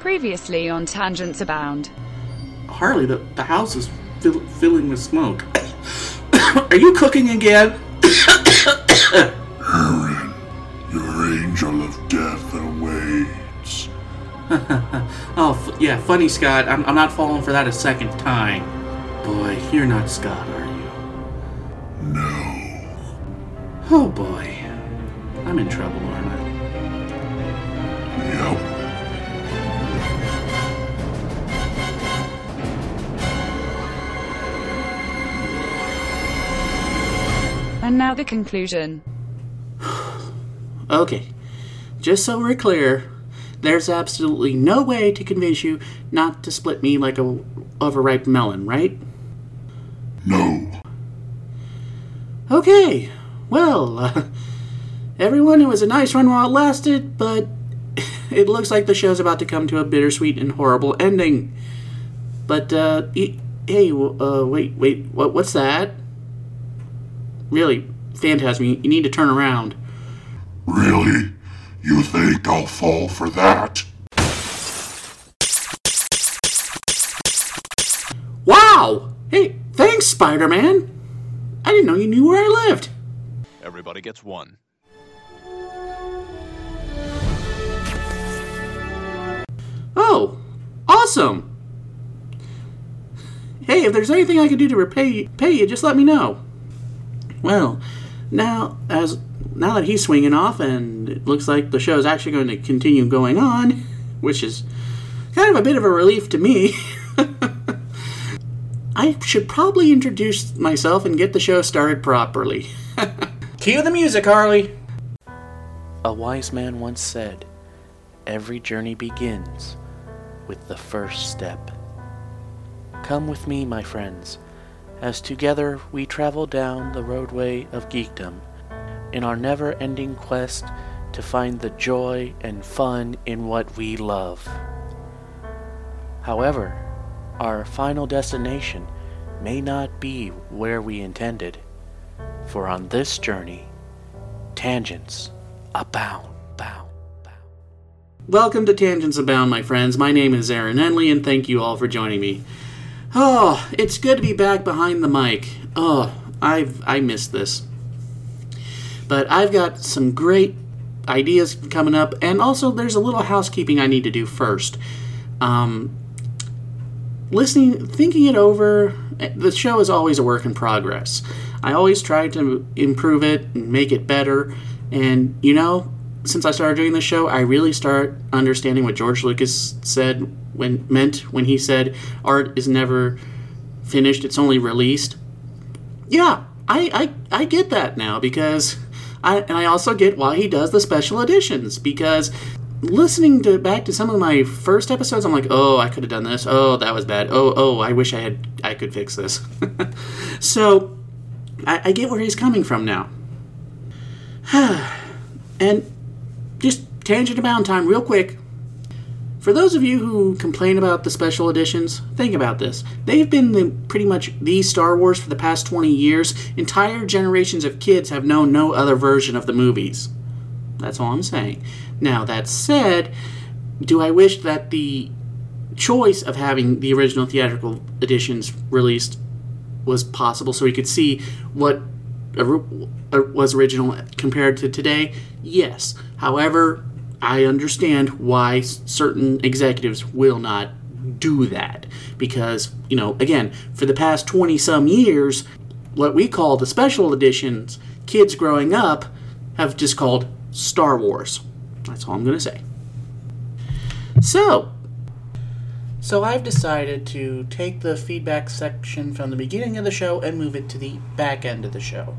Previously on Tangents Abound. Harley, the, the house is fill, filling with smoke. Are you cooking again? Aaron, your angel of death awaits. Oh, f- yeah, funny, Scott. I'm, I'm not falling for that a second time. Boy, you're not Scott, are you? No. Oh, boy. I'm in trouble, aren't I? And now the conclusion. Okay. Just so we're clear, there's absolutely no way to convince you not to split me like a overripe melon, right? No. Okay. Well, uh, everyone, it was a nice run while it lasted, but it looks like the show's about to come to a bittersweet and horrible ending. But, uh, y- hey, w- uh, wait, wait, what, what's that? Really, Phantasm, you you need to turn around. Really? You think I'll fall for that? Wow! Hey, thanks, Spider Man! I didn't know you knew where I lived. Everybody gets one. Oh, awesome! Hey, if there's anything I can do to repay pay you, just let me know. Well, now as now that he's swinging off, and it looks like the show is actually going to continue going on, which is kind of a bit of a relief to me. I should probably introduce myself and get the show started properly. Cue the music, Harley. A wise man once said, Every journey begins with the first step. Come with me, my friends, as together we travel down the roadway of geekdom in our never ending quest to find the joy and fun in what we love. However, our final destination may not be where we intended, for on this journey, tangents abound, bound, bound. Welcome to Tangents Abound, my friends. My name is Aaron Enley, and thank you all for joining me. Oh, it's good to be back behind the mic. Oh, I've I missed this. But I've got some great ideas coming up, and also there's a little housekeeping I need to do first. Um, listening, thinking it over, the show is always a work in progress. I always try to improve it and make it better. And, you know, since I started doing the show, I really start understanding what George Lucas said when meant when he said art is never finished, it's only released. Yeah, I, I, I get that now because I and I also get why he does the special editions because listening to back to some of my first episodes, I'm like, oh, I could have done this. Oh, that was bad. Oh, oh, I wish I had I could fix this. so I, I get where he's coming from now. and tangent about time, real quick. For those of you who complain about the special editions, think about this. They've been the, pretty much the Star Wars for the past 20 years. Entire generations of kids have known no other version of the movies. That's all I'm saying. Now, that said, do I wish that the choice of having the original theatrical editions released was possible so we could see what or uh, was original compared to today? Yes. However, I understand why certain executives will not do that because, you know, again, for the past 20 some years, what we call the special editions, kids growing up have just called Star Wars. That's all I'm going to say. So, so I've decided to take the feedback section from the beginning of the show and move it to the back end of the show.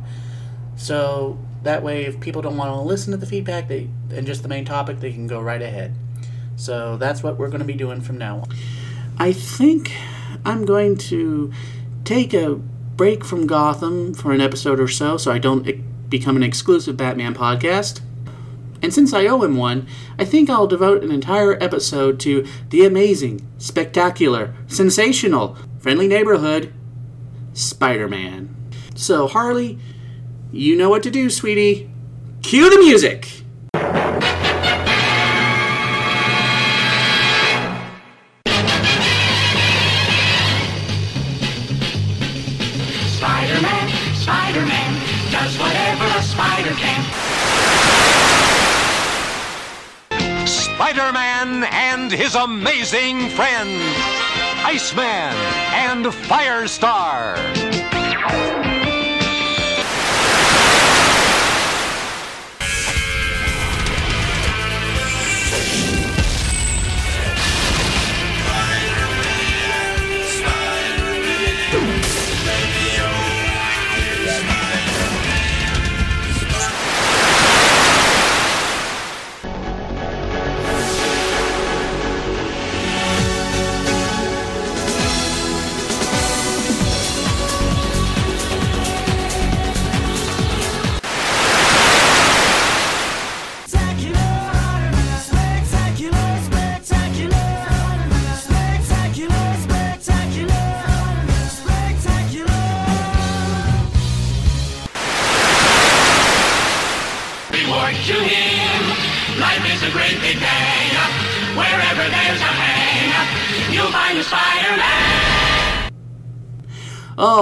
So that way, if people don't want to listen to the feedback they, and just the main topic, they can go right ahead. So that's what we're going to be doing from now on. I think I'm going to take a break from Gotham for an episode or so, so I don't become an exclusive Batman podcast. And since I owe him one, I think I'll devote an entire episode to the amazing, spectacular, sensational, friendly neighborhood, Spider Man. So, Harley, you know what to do, sweetie. Cue the music! Spider-Man, Spider-Man does whatever a spider can. Spider-Man and his amazing friends, Iceman and Firestar.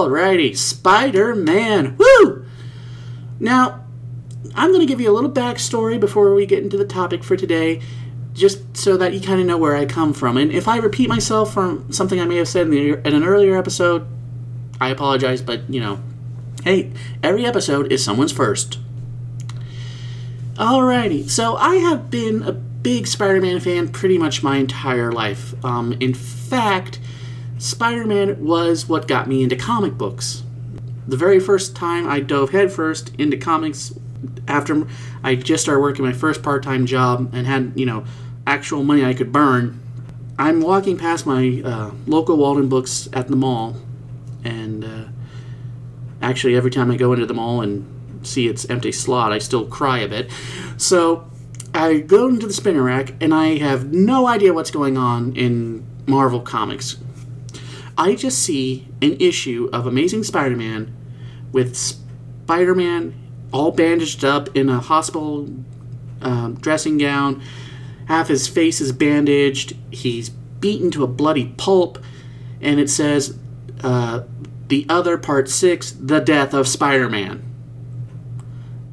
Alrighty, Spider Man. Woo! Now, I'm going to give you a little backstory before we get into the topic for today, just so that you kind of know where I come from. And if I repeat myself from something I may have said in, the, in an earlier episode, I apologize, but you know, hey, every episode is someone's first. Alrighty, so I have been a big Spider Man fan pretty much my entire life. Um, in fact, Spider Man was what got me into comic books. The very first time I dove headfirst into comics after I just started working my first part time job and had, you know, actual money I could burn, I'm walking past my uh, local Waldenbooks at the mall, and uh, actually, every time I go into the mall and see its empty slot, I still cry a bit. So I go into the spinner rack, and I have no idea what's going on in Marvel Comics. I just see an issue of Amazing Spider Man with Spider Man all bandaged up in a hospital um, dressing gown. Half his face is bandaged. He's beaten to a bloody pulp. And it says, uh, the other part six, The Death of Spider Man.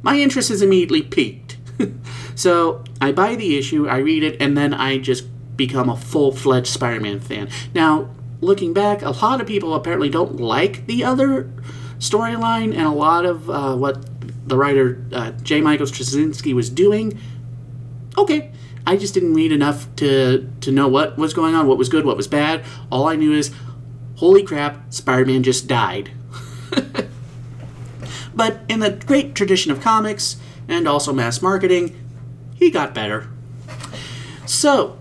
My interest is immediately piqued. so I buy the issue, I read it, and then I just become a full fledged Spider Man fan. Now, looking back, a lot of people apparently don't like the other storyline, and a lot of uh, what the writer uh, J. Michael Straczynski was doing. Okay, I just didn't read enough to to know what was going on, what was good, what was bad. All I knew is, holy crap, Spider-Man just died. but in the great tradition of comics and also mass marketing, he got better. So,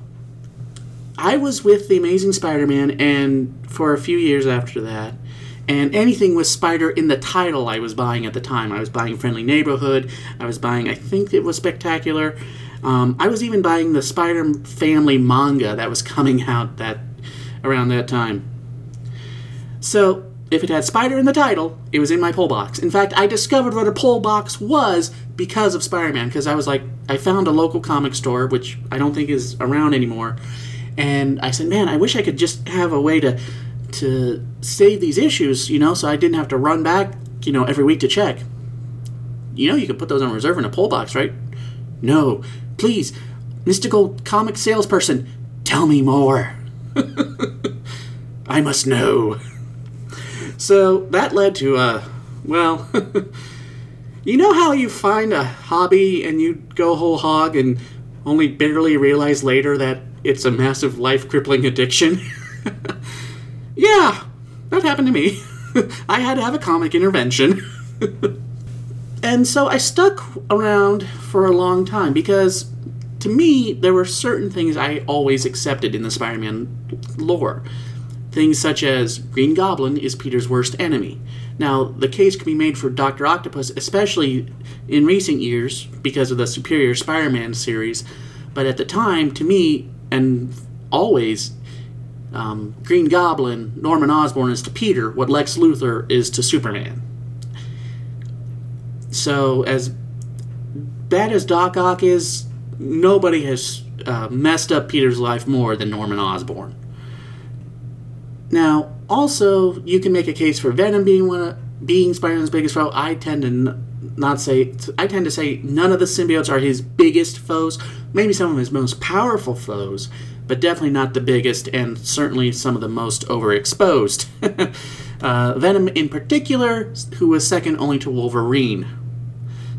I was with the Amazing Spider-Man, and for a few years after that, and anything with Spider in the title I was buying at the time. I was buying Friendly Neighborhood. I was buying, I think it was Spectacular. Um, I was even buying the Spider Family manga that was coming out that around that time. So if it had Spider in the title, it was in my pull box. In fact, I discovered what a pull box was because of Spider-Man. Because I was like, I found a local comic store, which I don't think is around anymore, and I said, man, I wish I could just have a way to to save these issues, you know, so I didn't have to run back, you know, every week to check. You know, you could put those on reserve in a pull box, right? No, please, mystical comic salesperson, tell me more. I must know. So that led to, uh, well, you know how you find a hobby and you go whole hog and only bitterly realize later that it's a massive life crippling addiction? yeah, that happened to me. I had to have a comic intervention. and so I stuck around for a long time because to me, there were certain things I always accepted in the Spider Man lore. Things such as Green Goblin is Peter's worst enemy. Now, the case can be made for Dr. Octopus, especially in recent years because of the Superior Spider Man series, but at the time, to me, and always, um, Green Goblin, Norman Osborn is to Peter what Lex Luthor is to Superman. So, as bad as Doc Ock is, nobody has uh, messed up Peter's life more than Norman Osborn. Now, also, you can make a case for Venom being one of, being Spider-Man's biggest foe. I tend to n- not say. I tend to say none of the symbiotes are his biggest foes, maybe some of his most powerful foes, but definitely not the biggest, and certainly some of the most overexposed. uh, Venom, in particular, who was second only to Wolverine.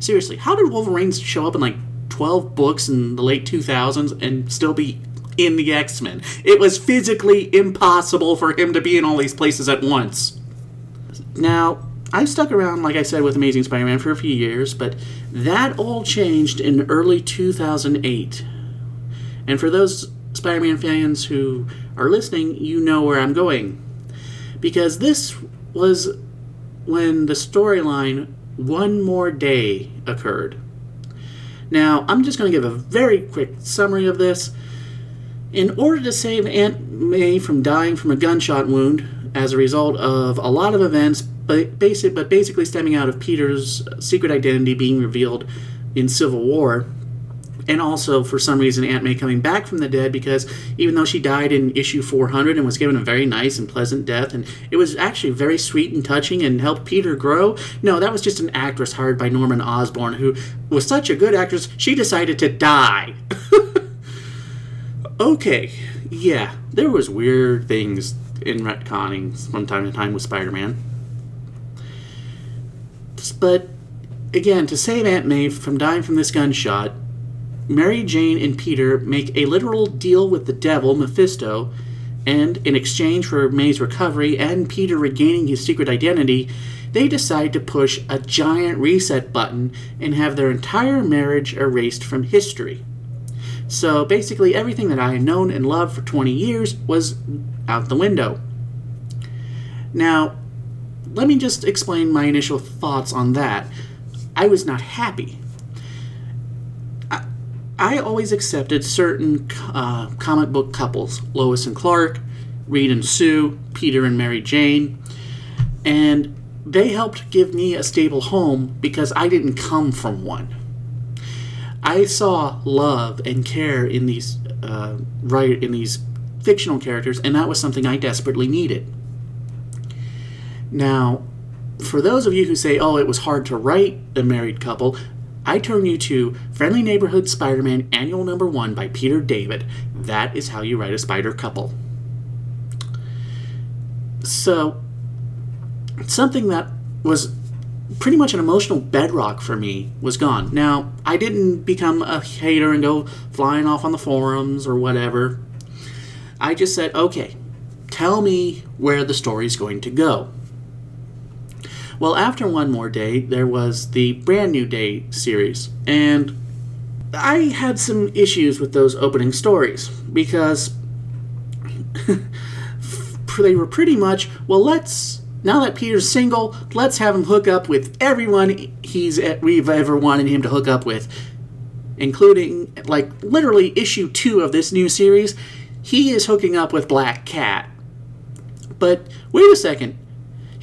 Seriously, how did Wolverine show up in like 12 books in the late 2000s and still be in the X Men? It was physically impossible for him to be in all these places at once. Now, I stuck around, like I said, with Amazing Spider Man for a few years, but that all changed in early 2008. And for those Spider Man fans who are listening, you know where I'm going. Because this was when the storyline One More Day occurred. Now, I'm just going to give a very quick summary of this. In order to save Aunt May from dying from a gunshot wound as a result of a lot of events, but, basic, but basically stemming out of Peter's secret identity being revealed in Civil War, and also for some reason Aunt May coming back from the dead because even though she died in issue 400 and was given a very nice and pleasant death and it was actually very sweet and touching and helped Peter grow, no, that was just an actress hired by Norman Osborn who was such a good actress she decided to die. okay, yeah, there was weird things in retconning from time to time with Spider-Man. But again, to save Aunt May from dying from this gunshot, Mary Jane and Peter make a literal deal with the devil, Mephisto, and in exchange for May's recovery and Peter regaining his secret identity, they decide to push a giant reset button and have their entire marriage erased from history. So basically, everything that I had known and loved for 20 years was out the window. Now, let me just explain my initial thoughts on that. I was not happy. I, I always accepted certain uh, comic book couples Lois and Clark, Reed and Sue, Peter and Mary Jane, and they helped give me a stable home because I didn't come from one. I saw love and care in these uh, right in these fictional characters, and that was something I desperately needed. Now, for those of you who say, oh, it was hard to write a married couple, I turn you to Friendly Neighborhood Spider Man Annual Number One by Peter David. That is how you write a spider couple. So, something that was pretty much an emotional bedrock for me was gone. Now, I didn't become a hater and go flying off on the forums or whatever. I just said, okay, tell me where the story's going to go. Well, after One More Day, there was the Brand New Day series, and I had some issues with those opening stories because they were pretty much, well, let's now that Peter's single, let's have him hook up with everyone he's we've ever wanted him to hook up with, including like literally issue two of this new series. He is hooking up with Black Cat. But wait a second,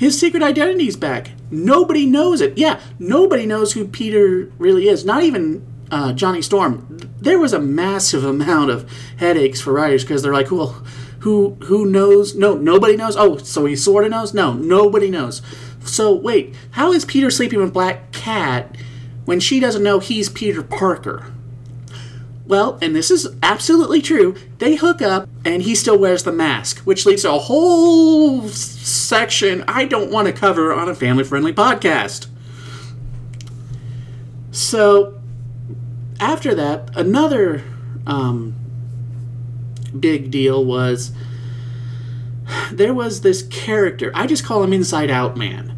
his secret identity's back. Nobody knows it. Yeah, nobody knows who Peter really is. Not even uh, Johnny Storm. There was a massive amount of headaches for writers because they're like, well, who who knows? No, nobody knows. Oh, so he sort of knows? No, nobody knows. So wait, how is Peter sleeping with Black Cat when she doesn't know he's Peter Parker? Well, and this is absolutely true. They hook up, and he still wears the mask, which leads to a whole section I don't want to cover on a family friendly podcast. So, after that, another um, big deal was there was this character. I just call him Inside Out Man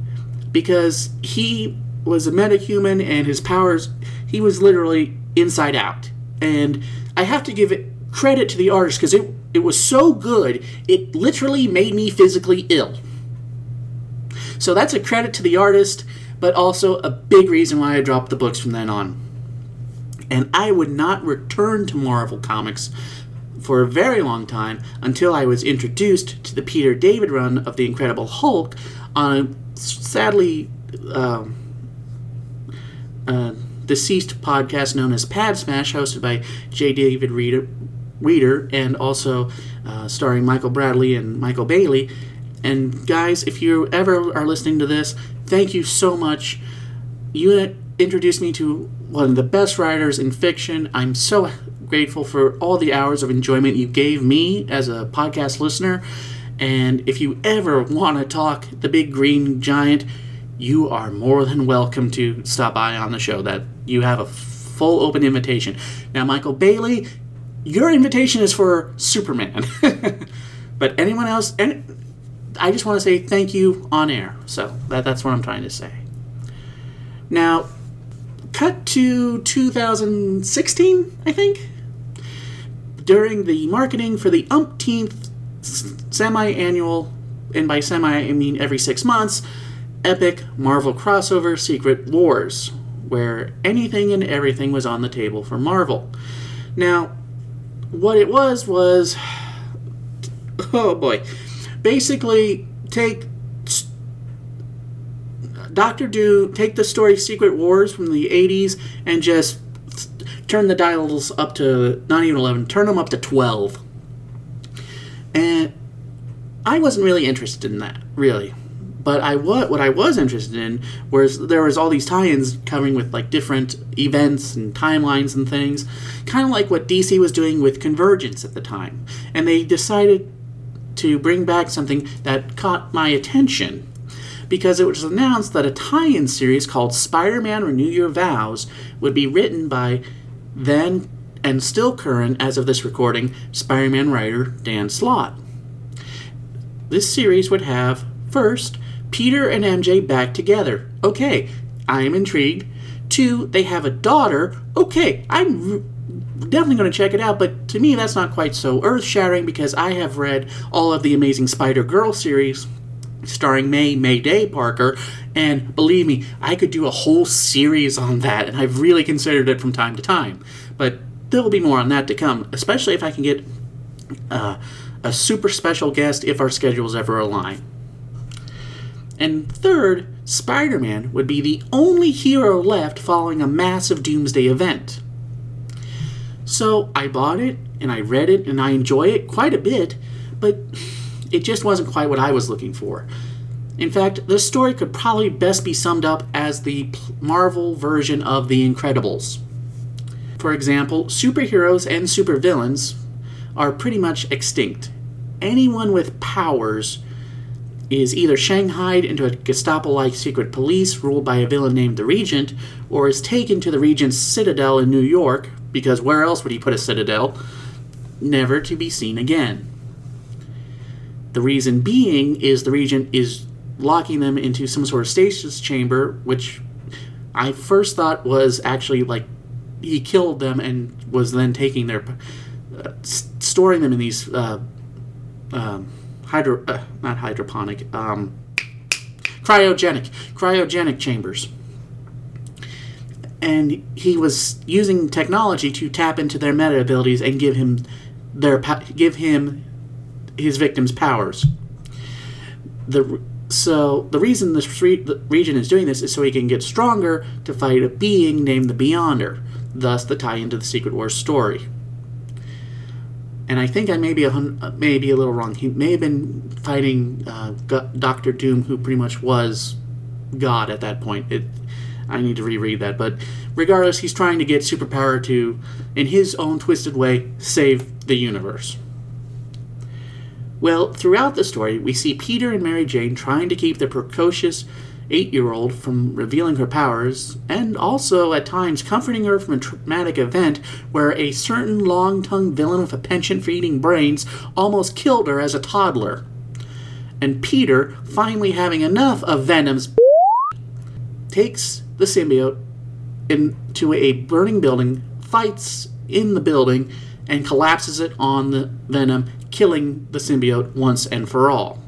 because he was a metahuman and his powers, he was literally inside out. And I have to give it credit to the artist because it, it was so good, it literally made me physically ill. So that's a credit to the artist, but also a big reason why I dropped the books from then on. And I would not return to Marvel Comics for a very long time until I was introduced to the Peter David run of The Incredible Hulk on a sadly uh, uh, deceased podcast known as Pad Smash, hosted by J. David Reader, Reader and also uh, starring Michael Bradley and Michael Bailey. And guys, if you ever are listening to this, thank you so much. You introduced me to one of the best writers in fiction. I'm so grateful for all the hours of enjoyment you gave me as a podcast listener. And if you ever want to talk the big green giant, you are more than welcome to stop by on the show. That you have a full open invitation. Now, Michael Bailey, your invitation is for Superman. but anyone else, and I just want to say thank you on air. So that, that's what I'm trying to say. Now, cut to 2016, I think. During the marketing for the umpteenth semi annual, and by semi I mean every six months, epic Marvel crossover Secret Wars, where anything and everything was on the table for Marvel. Now, what it was was. Oh boy. Basically, take Doctor Doom, take the story Secret Wars from the 80s and just turn the dials up to not even 11, turn them up to 12. And I wasn't really interested in that, really. But I what what I was interested in was there was all these tie-ins covering with like different events and timelines and things, kind of like what DC was doing with Convergence at the time. And they decided to bring back something that caught my attention because it was announced that a tie-in series called Spider-Man Renew Your Vows would be written by then and still current as of this recording Spider-Man writer Dan Slott. This series would have first Peter and MJ back together. Okay, I am intrigued. Two, they have a daughter. Okay, I'm r- definitely going to check it out, but to me, that's not quite so earth shattering because I have read all of the Amazing Spider Girl series starring May Mayday Parker, and believe me, I could do a whole series on that, and I've really considered it from time to time. But there will be more on that to come, especially if I can get uh, a super special guest if our schedules ever align. And third, Spider Man would be the only hero left following a massive doomsday event. So I bought it and I read it and I enjoy it quite a bit, but it just wasn't quite what I was looking for. In fact, this story could probably best be summed up as the Marvel version of The Incredibles. For example, superheroes and supervillains are pretty much extinct. Anyone with powers is either shanghaied into a Gestapo like secret police ruled by a villain named the Regent, or is taken to the Regent's citadel in New York, because where else would he put a citadel? Never to be seen again. The reason being is the Regent is locking them into some sort of stasis chamber, which I first thought was actually like he killed them and was then taking their, uh, storing them in these uh, um, hydro, uh, not hydroponic, um, cryogenic, cryogenic chambers. And he was using technology to tap into their meta abilities and give him their give him his victims' powers. The so the reason this re- the Regent is doing this is so he can get stronger to fight a being named the Beyonder. Thus, the tie into the Secret Wars story. And I think I may be a uh, may be a little wrong. He may have been fighting uh, Doctor Doom, who pretty much was God at that point. It, I need to reread that, but regardless, he's trying to get superpower to, in his own twisted way, save the universe. Well, throughout the story, we see Peter and Mary Jane trying to keep the precocious eight year old from revealing her powers, and also at times comforting her from a traumatic event where a certain long tongued villain with a penchant for eating brains almost killed her as a toddler. And Peter, finally having enough of Venom's, takes the symbiote into a burning building, fights in the building, and collapses it on the Venom, killing the symbiote once and for all.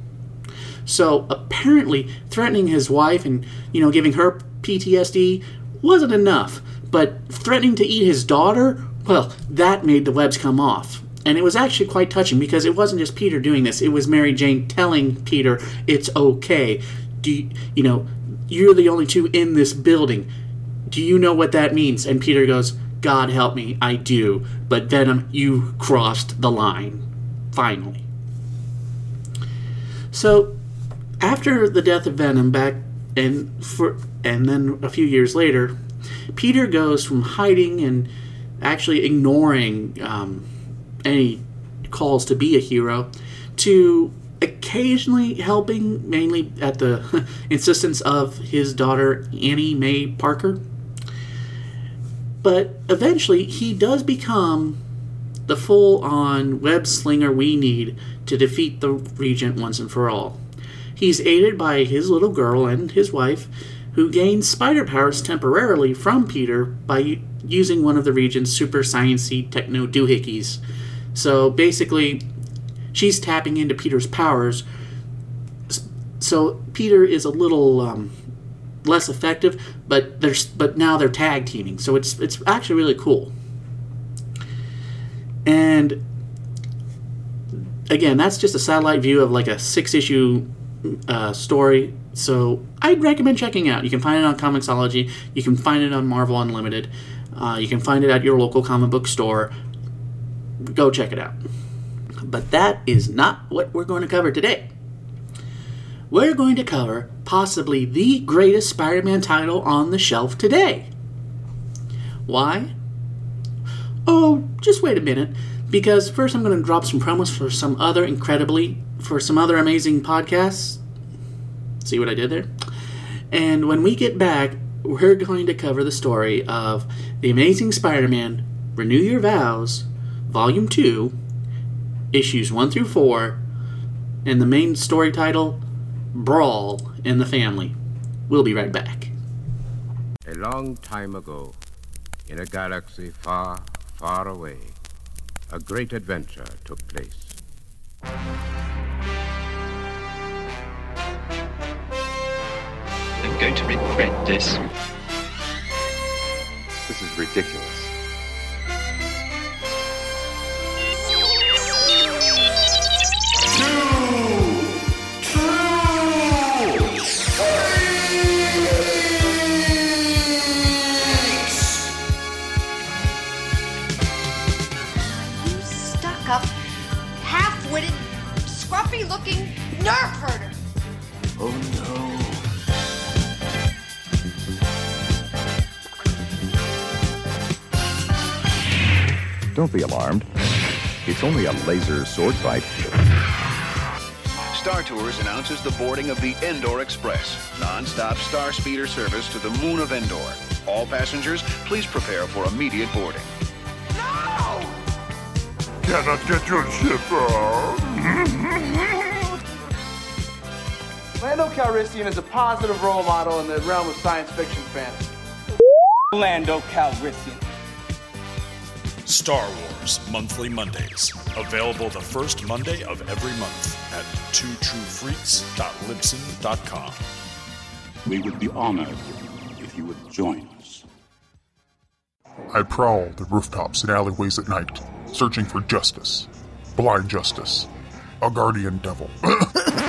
So apparently, threatening his wife and you know giving her PTSD wasn't enough, but threatening to eat his daughter, well, that made the webs come off. And it was actually quite touching because it wasn't just Peter doing this; it was Mary Jane telling Peter it's okay. Do you, you know you're the only two in this building? Do you know what that means? And Peter goes, God help me, I do. But Venom, um, you crossed the line. Finally. So, after the death of Venom back and for and then a few years later, Peter goes from hiding and actually ignoring um, any calls to be a hero to occasionally helping, mainly at the insistence of his daughter Annie May Parker. But eventually, he does become the full on web slinger we need to defeat the Regent once and for all. He's aided by his little girl and his wife, who gain spider powers temporarily from Peter by using one of the Regent's super sciencey techno doohickeys. So basically, she's tapping into Peter's powers. So Peter is a little um, less effective, but there's but now they're tag teaming, so it's it's actually really cool. And again, that's just a satellite view of like a six issue uh, story. So I'd recommend checking out. You can find it on Comixology. You can find it on Marvel Unlimited. Uh, you can find it at your local comic book store. Go check it out. But that is not what we're going to cover today. We're going to cover possibly the greatest Spider Man title on the shelf today. Why? Oh, just wait a minute, because first I'm going to drop some promos for some other incredibly, for some other amazing podcasts. See what I did there? And when we get back, we're going to cover the story of The Amazing Spider Man Renew Your Vows, Volume 2, issues 1 through 4, and the main story title, Brawl in the Family. We'll be right back. A long time ago, in a galaxy far, far away, a great adventure took place. I'm going to regret this. This is ridiculous. You stuck up, half witted, scruffy looking nerf herder. Oh no. Don't be alarmed. It's only a laser sword fight. Star Tours announces the boarding of the Endor Express, non-stop star speeder service to the moon of Endor. All passengers, please prepare for immediate boarding. No! Cannot get your ship out. Lando Calrissian is a positive role model in the realm of science fiction fans. Lando Calrissian. Star Wars Monthly Mondays. Available the first Monday of every month at twotruefreaks.libsyn.com. We would be honored if you would join us. I prowl the rooftops and alleyways at night, searching for justice. Blind justice. A guardian devil.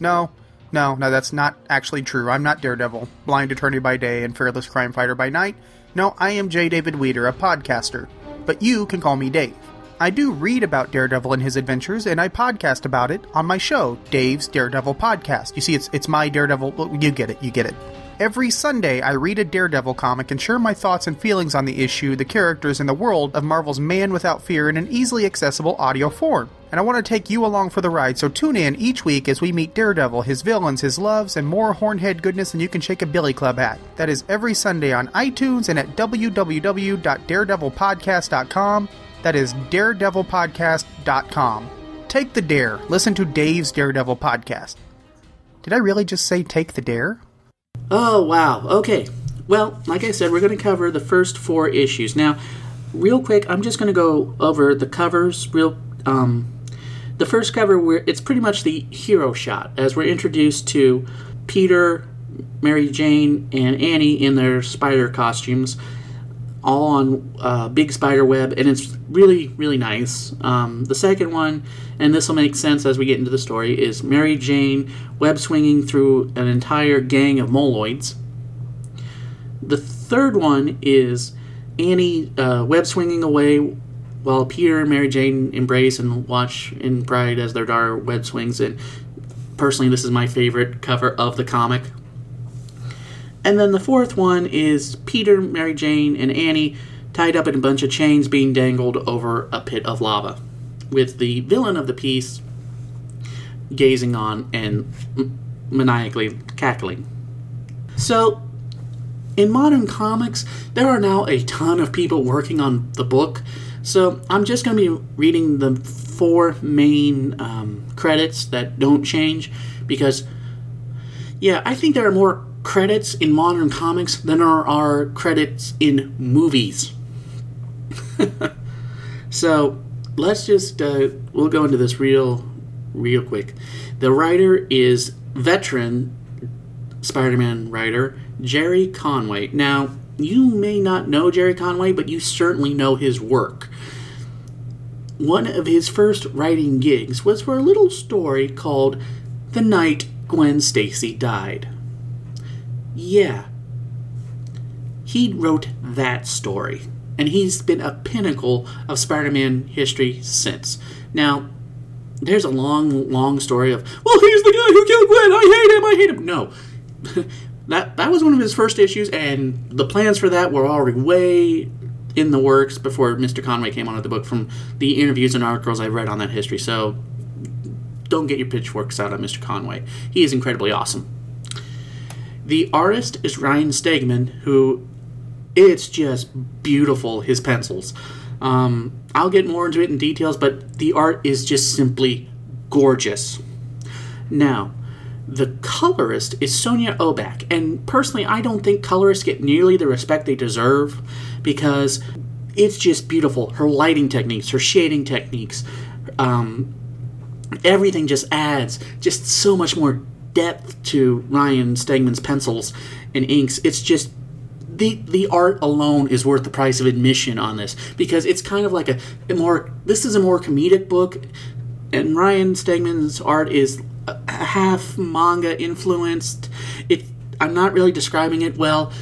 no, no, no, that's not actually true. I'm not Daredevil, blind attorney by day and fearless crime fighter by night. No, I am J. David Weeder, a podcaster. But you can call me Dave. I do read about Daredevil and his adventures, and I podcast about it on my show, Dave's Daredevil Podcast. You see, it's it's my Daredevil. You get it. You get it. Every Sunday, I read a Daredevil comic and share my thoughts and feelings on the issue, the characters, and the world of Marvel's Man Without Fear in an easily accessible audio form. And I want to take you along for the ride, so tune in each week as we meet Daredevil, his villains, his loves, and more hornhead goodness than you can shake a billy club at. That is every Sunday on iTunes and at www.daredevilpodcast.com. That is daredevilpodcast.com. Take the dare. Listen to Dave's Daredevil podcast. Did I really just say take the dare? Oh, wow. Okay. Well, like I said, we're going to cover the first four issues. Now, real quick, I'm just going to go over the covers real um the first cover where it's pretty much the hero shot as we're introduced to Peter, Mary Jane, and Annie in their spider costumes, all on uh, big spider web, and it's really really nice. Um, the second one, and this will make sense as we get into the story, is Mary Jane web swinging through an entire gang of moloids. The third one is Annie uh, web swinging away while Peter and Mary Jane embrace and watch in pride as their daughter web swings. And personally, this is my favorite cover of the comic. And then the fourth one is Peter, Mary Jane, and Annie tied up in a bunch of chains being dangled over a pit of lava, with the villain of the piece gazing on and maniacally cackling. So, in modern comics, there are now a ton of people working on the book, so I'm just going to be reading the four main um, credits that don't change because, yeah, I think there are more credits in modern comics than there are credits in movies. so let's just uh, we'll go into this real real quick. The writer is veteran Spider-Man writer Gerry Conway. Now, you may not know Gerry Conway, but you certainly know his work. One of his first writing gigs was for a little story called The Night Gwen Stacy Died. Yeah. He wrote that story, and he's been a pinnacle of Spider Man history since. Now, there's a long, long story of, well, he's the guy who killed Gwen. I hate him. I hate him. No. that that was one of his first issues, and the plans for that were already way in the works before Mr. Conway came onto the book from the interviews and articles I've read on that history. So don't get your pitchforks out on Mr. Conway. He is incredibly awesome. The artist is Ryan Stegman, who it's just beautiful, his pencils. Um, I'll get more into it in details, but the art is just simply gorgeous. Now, the colorist is Sonia Oback, and personally, I don't think colorists get nearly the respect they deserve because it's just beautiful. Her lighting techniques, her shading techniques, um, everything just adds just so much more depth to Ryan Stegman's pencils and inks. It's just the the art alone is worth the price of admission on this because it's kind of like a, a more this is a more comedic book and Ryan Stegman's art is a half manga influenced. It I'm not really describing it well.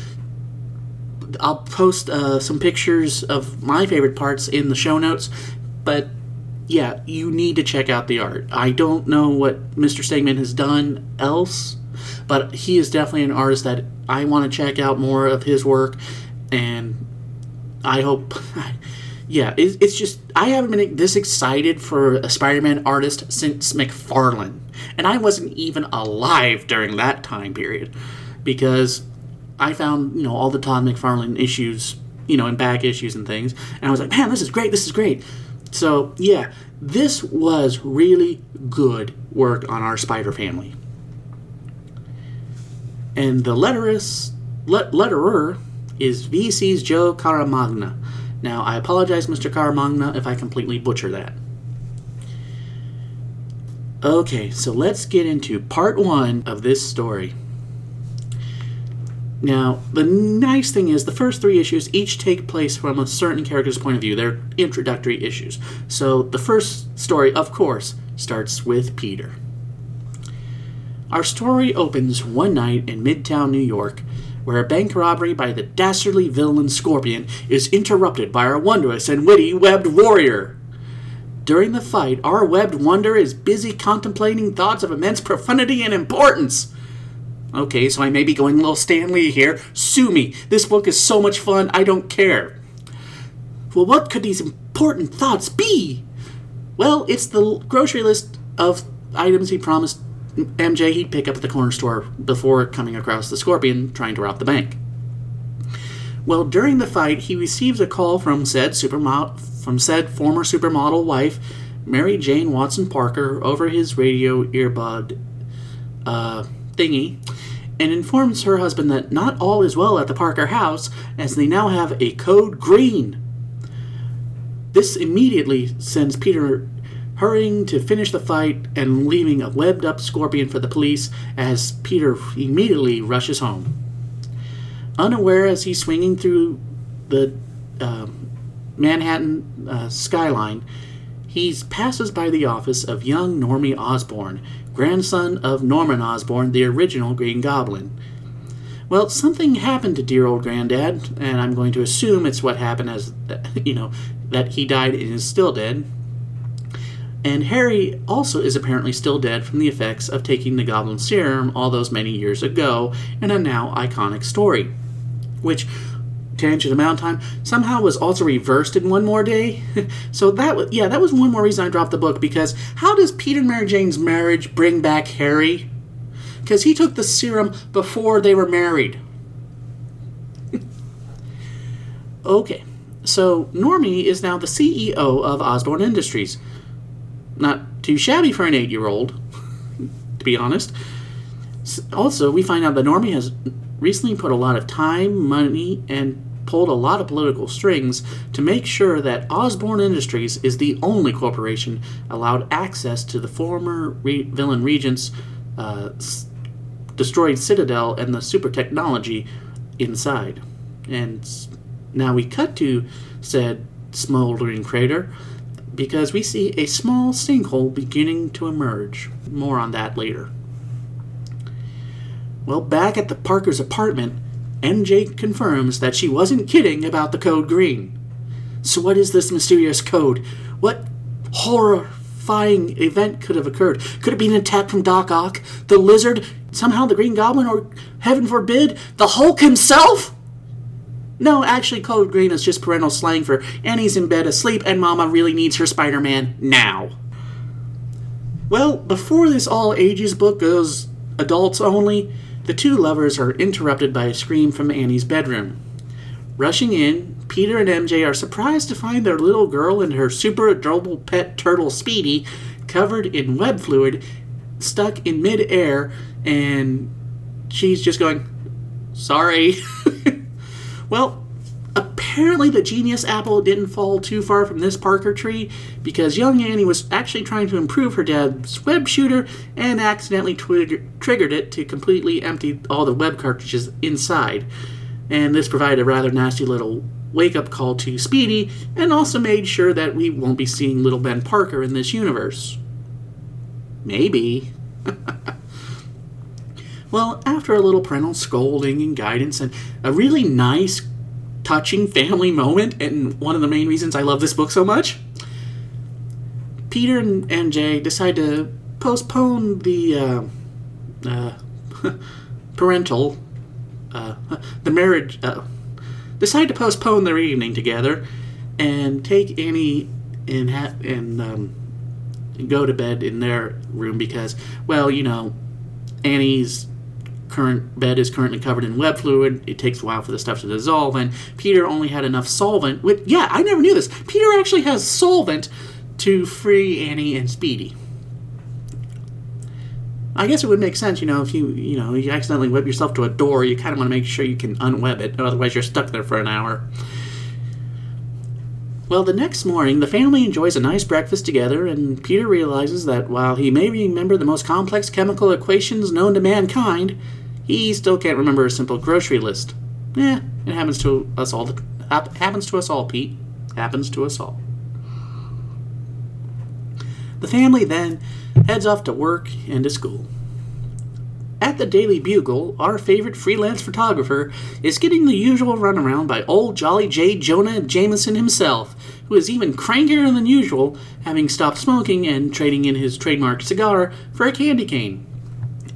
I'll post uh, some pictures of my favorite parts in the show notes, but yeah, you need to check out the art. I don't know what Mr. Stegman has done else, but he is definitely an artist that I want to check out more of his work, and I hope. yeah, it's just I haven't been this excited for a Spider-Man artist since McFarlane, and I wasn't even alive during that time period because I found you know all the Todd McFarlane issues, you know, and back issues and things, and I was like, man, this is great, this is great. So yeah, this was really good work on our Spider family, and the letterist, let, letterer is VC's Joe Caramagna. Now, I apologize, Mr. Caramagna, if I completely butcher that. Okay, so let's get into part one of this story. Now, the nice thing is, the first three issues each take place from a certain character's point of view. They're introductory issues. So, the first story, of course, starts with Peter. Our story opens one night in Midtown New York where a bank robbery by the dastardly villain Scorpion is interrupted by our wondrous and witty webbed warrior. During the fight, our webbed wonder is busy contemplating thoughts of immense profundity and importance. Okay, so I may be going a little Stanley here. Sue me. This book is so much fun, I don't care. Well, what could these important thoughts be? Well, it's the grocery list of items he promised MJ he'd pick up at the corner store before coming across the Scorpion trying to rob the bank. Well, during the fight, he receives a call from said supermodel, from said former supermodel wife, Mary Jane Watson Parker, over his radio earbud uh, thingy, and informs her husband that not all is well at the Parker house, as they now have a code green. This immediately sends Peter hurrying to finish the fight and leaving a webbed up scorpion for the police as Peter immediately rushes home. Unaware as he's swinging through the uh, Manhattan uh, skyline, he passes by the office of young Normie Osborn, grandson of Norman Osborn, the original Green Goblin. Well, something happened to dear old granddad, and I'm going to assume it's what happened as, you know, that he died and is still dead, and Harry also is apparently still dead from the effects of taking the Goblin Serum all those many years ago in a now iconic story. Which, Tangent Amount of Time somehow was also reversed in One More Day. so that was, yeah, that was one more reason I dropped the book because how does Peter and Mary Jane's marriage bring back Harry? Because he took the serum before they were married. okay, so Normie is now the CEO of Osborn Industries. Not too shabby for an eight year old, to be honest. Also, we find out that Normie has recently put a lot of time, money, and pulled a lot of political strings to make sure that Osborn Industries is the only corporation allowed access to the former re- villain Regent's uh, s- destroyed citadel and the super technology inside. And now we cut to said smoldering crater because we see a small sinkhole beginning to emerge. More on that later. Well, back at the Parker's apartment, MJ confirms that she wasn't kidding about the code green. So, what is this mysterious code? What horrifying event could have occurred? Could it be an attack from Doc Ock, the lizard, somehow the Green Goblin, or heaven forbid, the Hulk himself? No, actually, code green is just parental slang for Annie's in bed asleep and Mama really needs her Spider Man now. Well, before this all ages book goes adults only, the two lovers are interrupted by a scream from Annie's bedroom. Rushing in, Peter and MJ are surprised to find their little girl and her super adorable pet turtle Speedy covered in web fluid, stuck in mid-air, and she's just going, Sorry. well, apparently the genius apple didn't fall too far from this Parker tree because young Annie was actually trying to improve her dad's web shooter and accidentally triggered it to completely empty all the web cartridges inside. And this provided a rather nasty little wake up call to Speedy and also made sure that we won't be seeing little Ben Parker in this universe. Maybe. well, after a little parental scolding and guidance and a really nice touching family moment, and one of the main reasons I love this book so much. Peter and MJ decide to postpone the uh, uh, parental, uh, the marriage, uh, decide to postpone their evening together and take Annie and ha- and um, go to bed in their room because, well, you know, Annie's current bed is currently covered in web fluid. It takes a while for the stuff to dissolve, and Peter only had enough solvent. With yeah, I never knew this. Peter actually has solvent to free Annie and Speedy. I guess it would make sense, you know, if you you know you accidentally web yourself to a door, you kind of want to make sure you can unweb it, otherwise you're stuck there for an hour. Well, the next morning, the family enjoys a nice breakfast together, and Peter realizes that while he may remember the most complex chemical equations known to mankind, he still can't remember a simple grocery list. Eh, it happens to us all. Hap- happens to us all, Pete. Happens to us all. The family then heads off to work and to school. At the Daily Bugle, our favorite freelance photographer is getting the usual runaround by old Jolly J. Jonah Jameson himself, who is even crankier than usual, having stopped smoking and trading in his trademark cigar for a candy cane.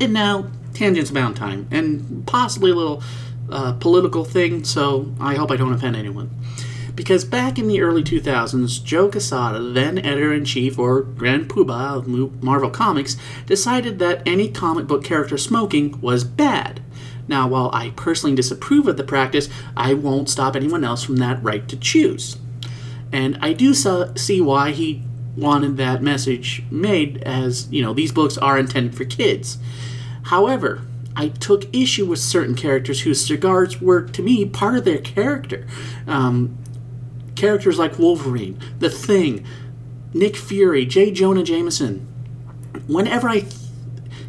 And now, tangents about time, and possibly a little uh, political thing, so I hope I don't offend anyone. Because back in the early 2000s, Joe Quesada, then editor in chief or Grand Poobah of Marvel Comics, decided that any comic book character smoking was bad. Now, while I personally disapprove of the practice, I won't stop anyone else from that right to choose. And I do so- see why he wanted that message made as, you know, these books are intended for kids. However, I took issue with certain characters whose cigars were, to me, part of their character. Um, characters like Wolverine, The Thing, Nick Fury, J. Jonah Jameson. Whenever I th-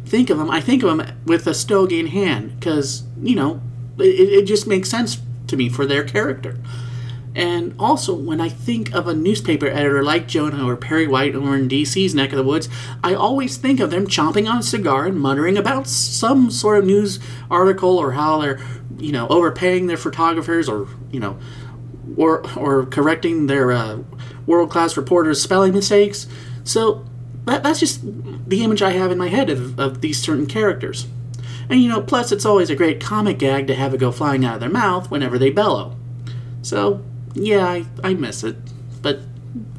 think of them, I think of them with a stogie in hand because, you know, it, it just makes sense to me for their character. And also, when I think of a newspaper editor like Jonah or Perry White or in DC's neck of the woods, I always think of them chomping on a cigar and muttering about some sort of news article or how they're, you know, overpaying their photographers or, you know, or or correcting their uh, world class reporters' spelling mistakes. So that, that's just the image I have in my head of, of these certain characters. And you know, plus it's always a great comic gag to have it go flying out of their mouth whenever they bellow. So, yeah, I, I miss it, but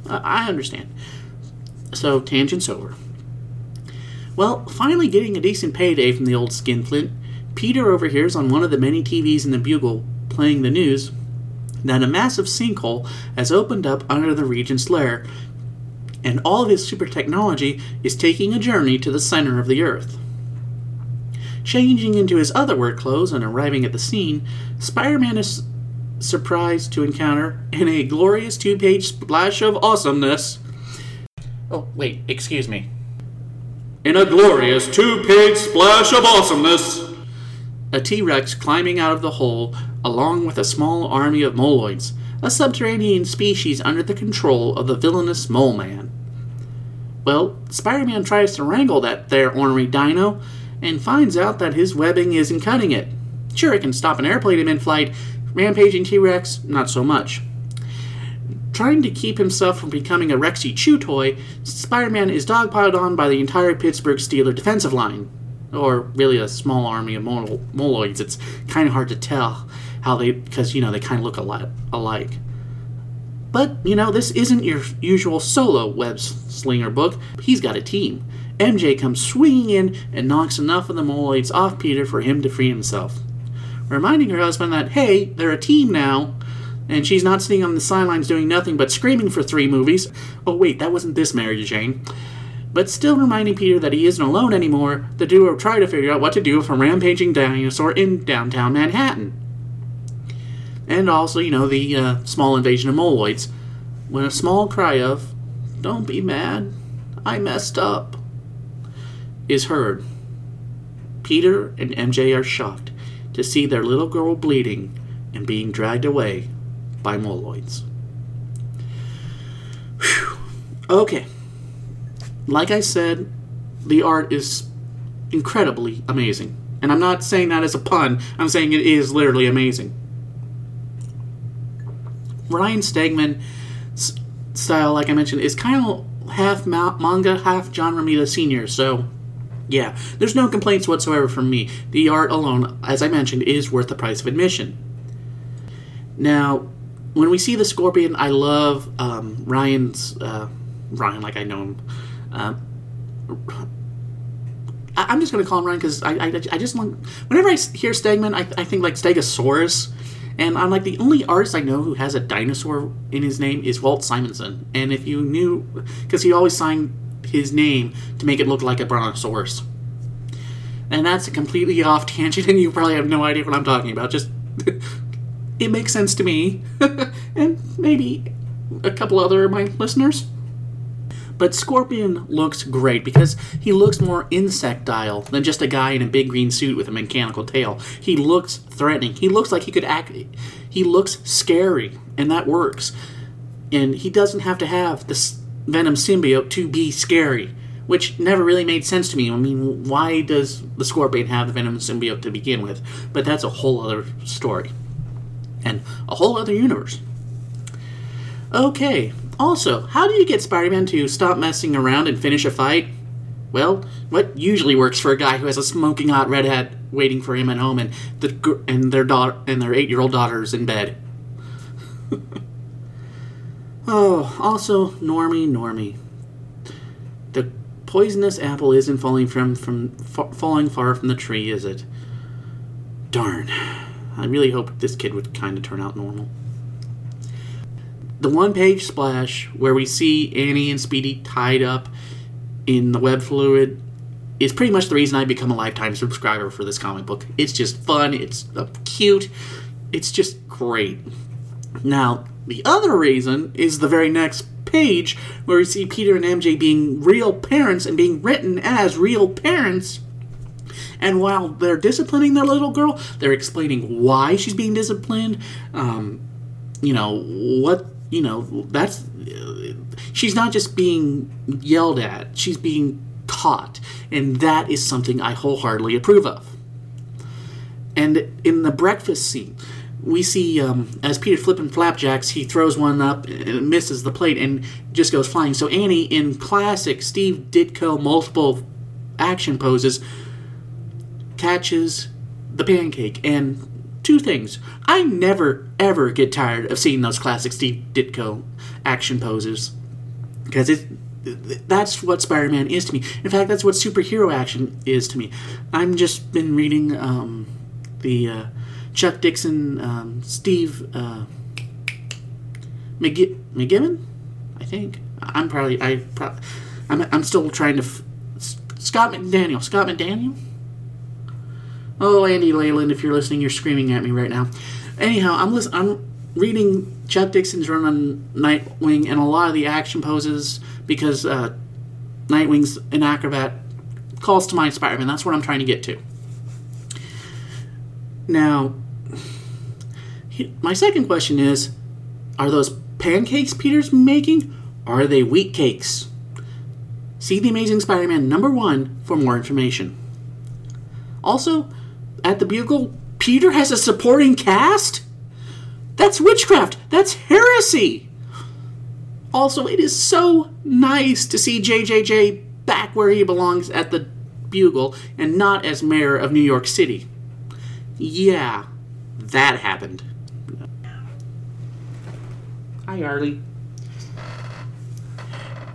I, I understand. So, tangent's over. Well, finally getting a decent payday from the old skinflint, Peter overhears on one of the many TVs in the Bugle playing the news that a massive sinkhole has opened up under the Regent's lair, and all of his super technology is taking a journey to the center of the Earth. Changing into his other work clothes and arriving at the scene, Spider Man is surprised to encounter, in a glorious two page splash of awesomeness. Oh, wait, excuse me. In a glorious two page splash of awesomeness! A T Rex climbing out of the hole, along with a small army of moloids, a subterranean species under the control of the villainous Mole Man. Well, Spider Man tries to wrangle that there ornery dino, and finds out that his webbing isn't cutting it. Sure, it can stop an airplane in mid flight, rampaging T Rex, not so much. Trying to keep himself from becoming a Rexy chew toy, Spider Man is dogpiled on by the entire Pittsburgh Steeler defensive line. Or really a small army of mol- moloids. It's kind of hard to tell how they, because, you know, they kind of look a lot alike. But, you know, this isn't your usual solo web slinger book. He's got a team. MJ comes swinging in and knocks enough of the moloids off Peter for him to free himself. Reminding her husband that, hey, they're a team now, and she's not sitting on the sidelines doing nothing but screaming for three movies. Oh, wait, that wasn't this Mary Jane. But still reminding Peter that he isn't alone anymore, the duo try to figure out what to do with a rampaging dinosaur in downtown Manhattan. And also, you know, the uh, small invasion of moloids. When a small cry of, Don't be mad, I messed up, is heard. Peter and MJ are shocked to see their little girl bleeding and being dragged away by moloids. Whew. Okay. Like I said, the art is incredibly amazing. And I'm not saying that as a pun, I'm saying it is literally amazing. Ryan Stegman's style, like I mentioned, is kind of half ma- manga, half John Romita Sr., so yeah, there's no complaints whatsoever from me. The art alone, as I mentioned, is worth the price of admission. Now, when we see the Scorpion, I love um, Ryan's uh, Ryan, like I know him. Uh, I, am just gonna call him Ryan because I, I, I just want whenever I hear Stegman, I, I think like Stegosaurus, and I'm like the only artist I know who has a dinosaur in his name is Walt Simonson. And if you knew, because he always signed his name to make it look like a brontosaurus. And that's a completely off tangent, and you probably have no idea what I'm talking about. Just it makes sense to me, and maybe a couple other of my listeners. But Scorpion looks great because he looks more insectile than just a guy in a big green suit with a mechanical tail. He looks threatening. He looks like he could act. He looks scary, and that works. And he doesn't have to have this Venom symbiote to be scary, which never really made sense to me. I mean, why does the Scorpion have the Venom symbiote to begin with? But that's a whole other story and a whole other universe. Okay, also, how do you get Spider Man to stop messing around and finish a fight? Well, what usually works for a guy who has a smoking hot redhead waiting for him at home and the and their daughter and their eight year old daughter's in bed. oh, also Normie, Normie. The poisonous apple isn't falling from from fa- falling far from the tree, is it? Darn. I really hope this kid would kind of turn out normal. The one page splash where we see Annie and Speedy tied up in the web fluid is pretty much the reason I become a lifetime subscriber for this comic book. It's just fun, it's uh, cute, it's just great. Now, the other reason is the very next page where we see Peter and MJ being real parents and being written as real parents and while they're disciplining their little girl, they're explaining why she's being disciplined. Um, you know what? You know that's she's not just being yelled at; she's being taught, and that is something I wholeheartedly approve of. And in the breakfast scene, we see um, as Peter flipping flapjacks, he throws one up and misses the plate and just goes flying. So Annie, in classic Steve Ditko multiple action poses, catches the pancake and two things. I never, ever get tired of seeing those classic Steve Ditko action poses. Because it, that's what Spider-Man is to me. In fact, that's what superhero action is to me. I'm just been reading um, the uh, Chuck Dixon, um, Steve uh, McG- McGibbon, I think. I'm probably I pro- I'm I'm still trying to f- Scott McDaniel. Scott McDaniel. Oh, Andy Leyland, if you're listening, you're screaming at me right now. Anyhow, I'm listen- I'm reading Chuck Dixon's run on Nightwing and a lot of the action poses because uh, Nightwing's an acrobat calls to mind Spider-Man. That's what I'm trying to get to. Now, my second question is: Are those pancakes Peter's making? Are they wheat cakes? See The Amazing Spider Man number one for more information. Also, at the Bugle, Peter has a supporting cast? That's witchcraft! That's heresy! Also, it is so nice to see JJJ back where he belongs at the Bugle and not as mayor of New York City. Yeah, that happened. Hi, Arlie.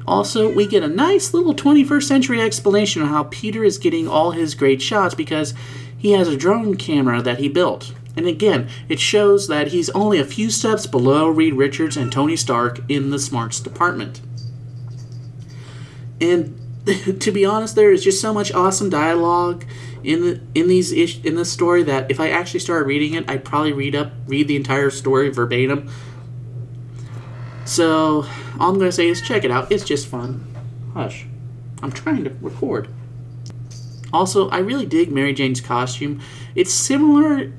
Also, we get a nice little 21st century explanation of how Peter is getting all his great shots because he has a drone camera that he built. And again, it shows that he's only a few steps below Reed Richards and Tony Stark in the smarts department. And to be honest, there is just so much awesome dialogue in the in these ish, in this story that if I actually started reading it, I'd probably read up read the entire story verbatim. So all I'm to say is check it out. It's just fun. Hush. I'm trying to record. Also, I really dig Mary Jane's costume. It's similar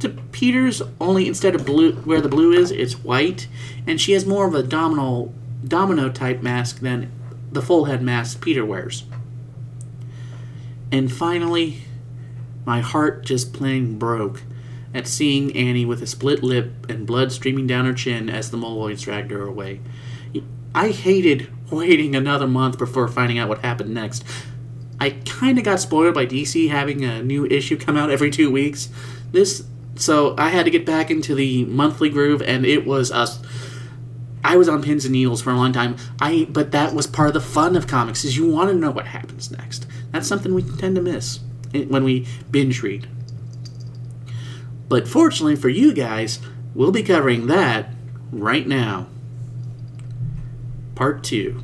to Peter's, only instead of blue, where the blue is, it's white, and she has more of a domino domino type mask than the full head mask Peter wears. And finally, my heart just plain broke at seeing Annie with a split lip and blood streaming down her chin as the Moloids dragged her away. I hated waiting another month before finding out what happened next. I kind of got spoiled by DC having a new issue come out every two weeks. This, so I had to get back into the monthly groove, and it was us. I was on pins and needles for a long time. I, but that was part of the fun of comics is you want to know what happens next. That's something we tend to miss eh, when we binge read. But fortunately for you guys, we'll be covering that right now. Part 2.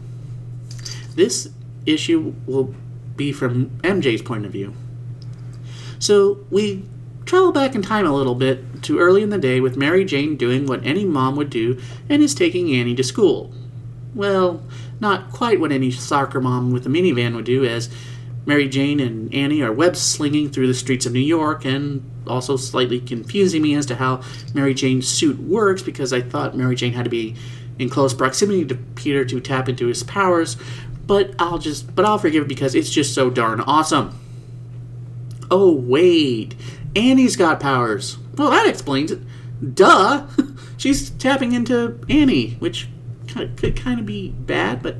This issue will be from MJ's point of view. So we travel back in time a little bit to early in the day with Mary Jane doing what any mom would do and is taking Annie to school. Well, not quite what any soccer mom with a minivan would do, as Mary Jane and Annie are web slinging through the streets of New York and also slightly confusing me as to how Mary Jane's suit works because I thought Mary Jane had to be in close proximity to Peter to tap into his powers, but I'll just but I'll forgive it because it's just so darn awesome. Oh wait, Annie's got powers. Well, that explains it. Duh. She's tapping into Annie, which could kind of be bad, but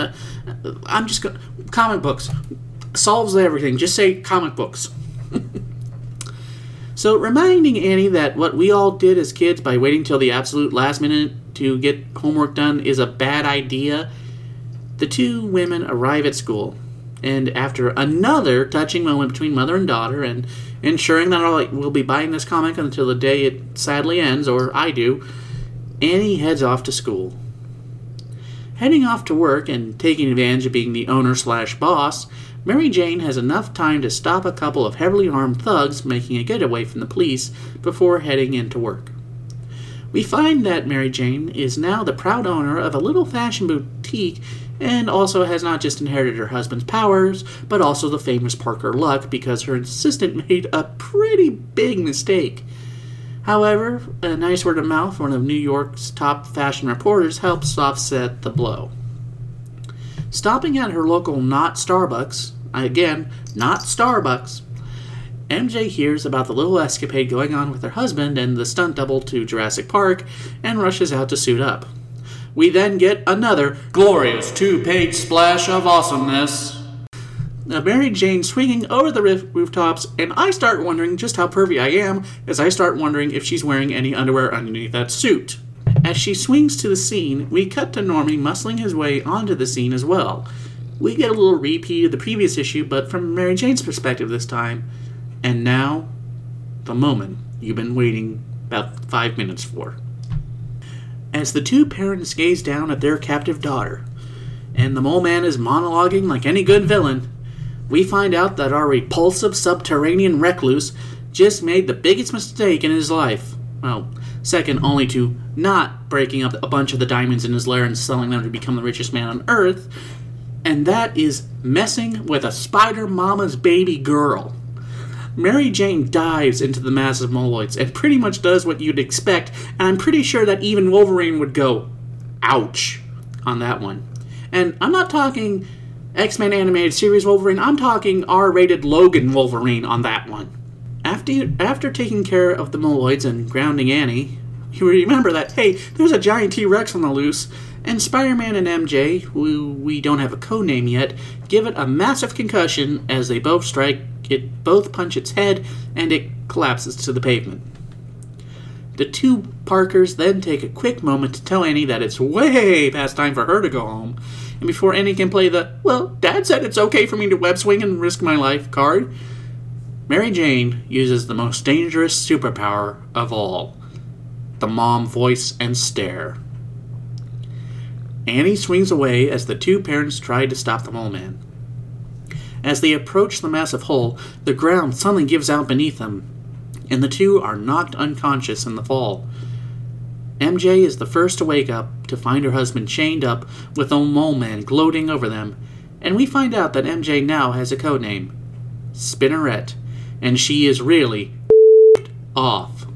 uh, I'm just going comic books solves everything. Just say comic books. so reminding Annie that what we all did as kids by waiting till the absolute last minute to get homework done is a bad idea. The two women arrive at school, and after another touching moment between mother and daughter, and ensuring that I will be buying this comic until the day it sadly ends, or I do, Annie heads off to school. Heading off to work and taking advantage of being the owner slash boss, Mary Jane has enough time to stop a couple of heavily armed thugs making a getaway from the police before heading into work. We find that Mary Jane is now the proud owner of a little fashion boutique and also has not just inherited her husband's powers, but also the famous Parker luck because her assistant made a pretty big mistake. However, a nice word of mouth from one of New York's top fashion reporters helps offset the blow. Stopping at her local not Starbucks, again, not Starbucks, MJ hears about the little escapade going on with her husband and the stunt double to Jurassic Park and rushes out to suit up. We then get another glorious two page splash of awesomeness. Uh, Mary Jane swinging over the roof- rooftops, and I start wondering just how pervy I am as I start wondering if she's wearing any underwear underneath that suit. As she swings to the scene, we cut to Normie muscling his way onto the scene as well. We get a little repeat of the previous issue, but from Mary Jane's perspective this time. And now, the moment you've been waiting about five minutes for. As the two parents gaze down at their captive daughter, and the mole man is monologuing like any good villain, we find out that our repulsive subterranean recluse just made the biggest mistake in his life. Well, second only to not breaking up a bunch of the diamonds in his lair and selling them to become the richest man on earth, and that is messing with a spider mama's baby girl. Mary Jane dives into the massive moloids and pretty much does what you'd expect, and I'm pretty sure that even Wolverine would go, ouch, on that one. And I'm not talking X Men animated series Wolverine, I'm talking R rated Logan Wolverine on that one. After, after taking care of the moloids and grounding Annie, you remember that, hey, there's a giant T Rex on the loose, and Spider Man and MJ, who we don't have a code name yet, give it a massive concussion as they both strike, it both punch its head, and it collapses to the pavement. The two Parkers then take a quick moment to tell Annie that it's way past time for her to go home, and before Annie can play the, well, Dad said it's okay for me to web swing and risk my life card, Mary Jane uses the most dangerous superpower of all the mom voice and stare. Annie swings away as the two parents try to stop the mole man. As they approach the massive hole, the ground suddenly gives out beneath them, and the two are knocked unconscious in the fall. MJ is the first to wake up to find her husband chained up with a mole man gloating over them, and we find out that MJ now has a code name Spinneret, and she is really off.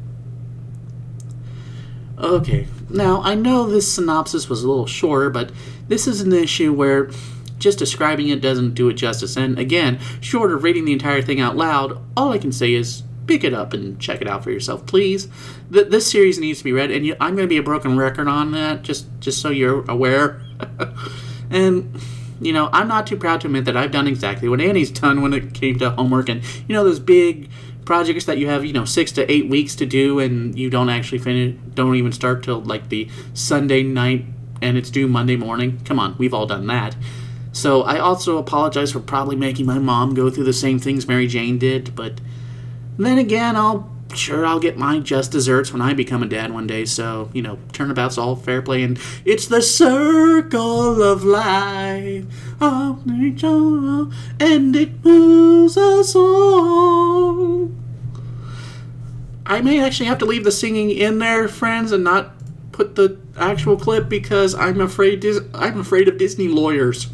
Okay, now I know this synopsis was a little shorter, but this is an issue where just describing it doesn't do it justice. And again, short of reading the entire thing out loud, all I can say is pick it up and check it out for yourself, please. Th- this series needs to be read, and you, I'm going to be a broken record on that, just just so you're aware. and you know, I'm not too proud to admit that I've done exactly what Annie's done when it came to homework, and you know those big projects that you have you know six to eight weeks to do, and you don't actually finish, don't even start till like the Sunday night, and it's due Monday morning. Come on, we've all done that. So I also apologize for probably making my mom go through the same things Mary Jane did, but then again, I'll sure I'll get my just desserts when I become a dad one day. So you know, turnabout's all fair play, and it's the circle of life, and it moves us all. I may actually have to leave the singing in there, friends, and not put the actual clip because I'm afraid Dis- I'm afraid of Disney lawyers.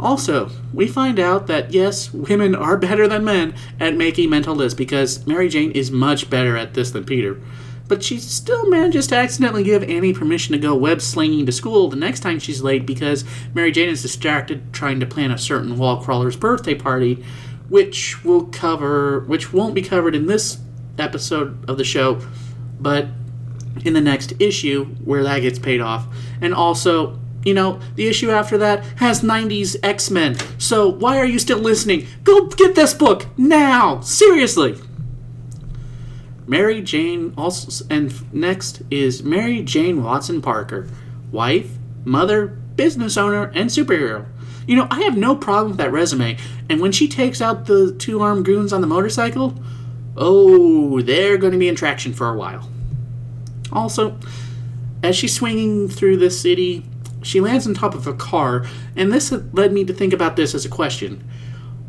Also, we find out that yes, women are better than men at making mental lists because Mary Jane is much better at this than Peter. But she still manages to accidentally give Annie permission to go web slinging to school the next time she's late because Mary Jane is distracted trying to plan a certain wall crawler's birthday party, which will cover which won't be covered in this episode of the show, but in the next issue where that gets paid off. And also, you know, the issue after that has 90s X Men. So why are you still listening? Go get this book now! Seriously! Mary Jane also, and next is Mary Jane Watson Parker, wife, mother, business owner, and superhero. You know, I have no problem with that resume, and when she takes out the two armed goons on the motorcycle, oh, they're going to be in traction for a while. Also, as she's swinging through the city, she lands on top of a car, and this led me to think about this as a question.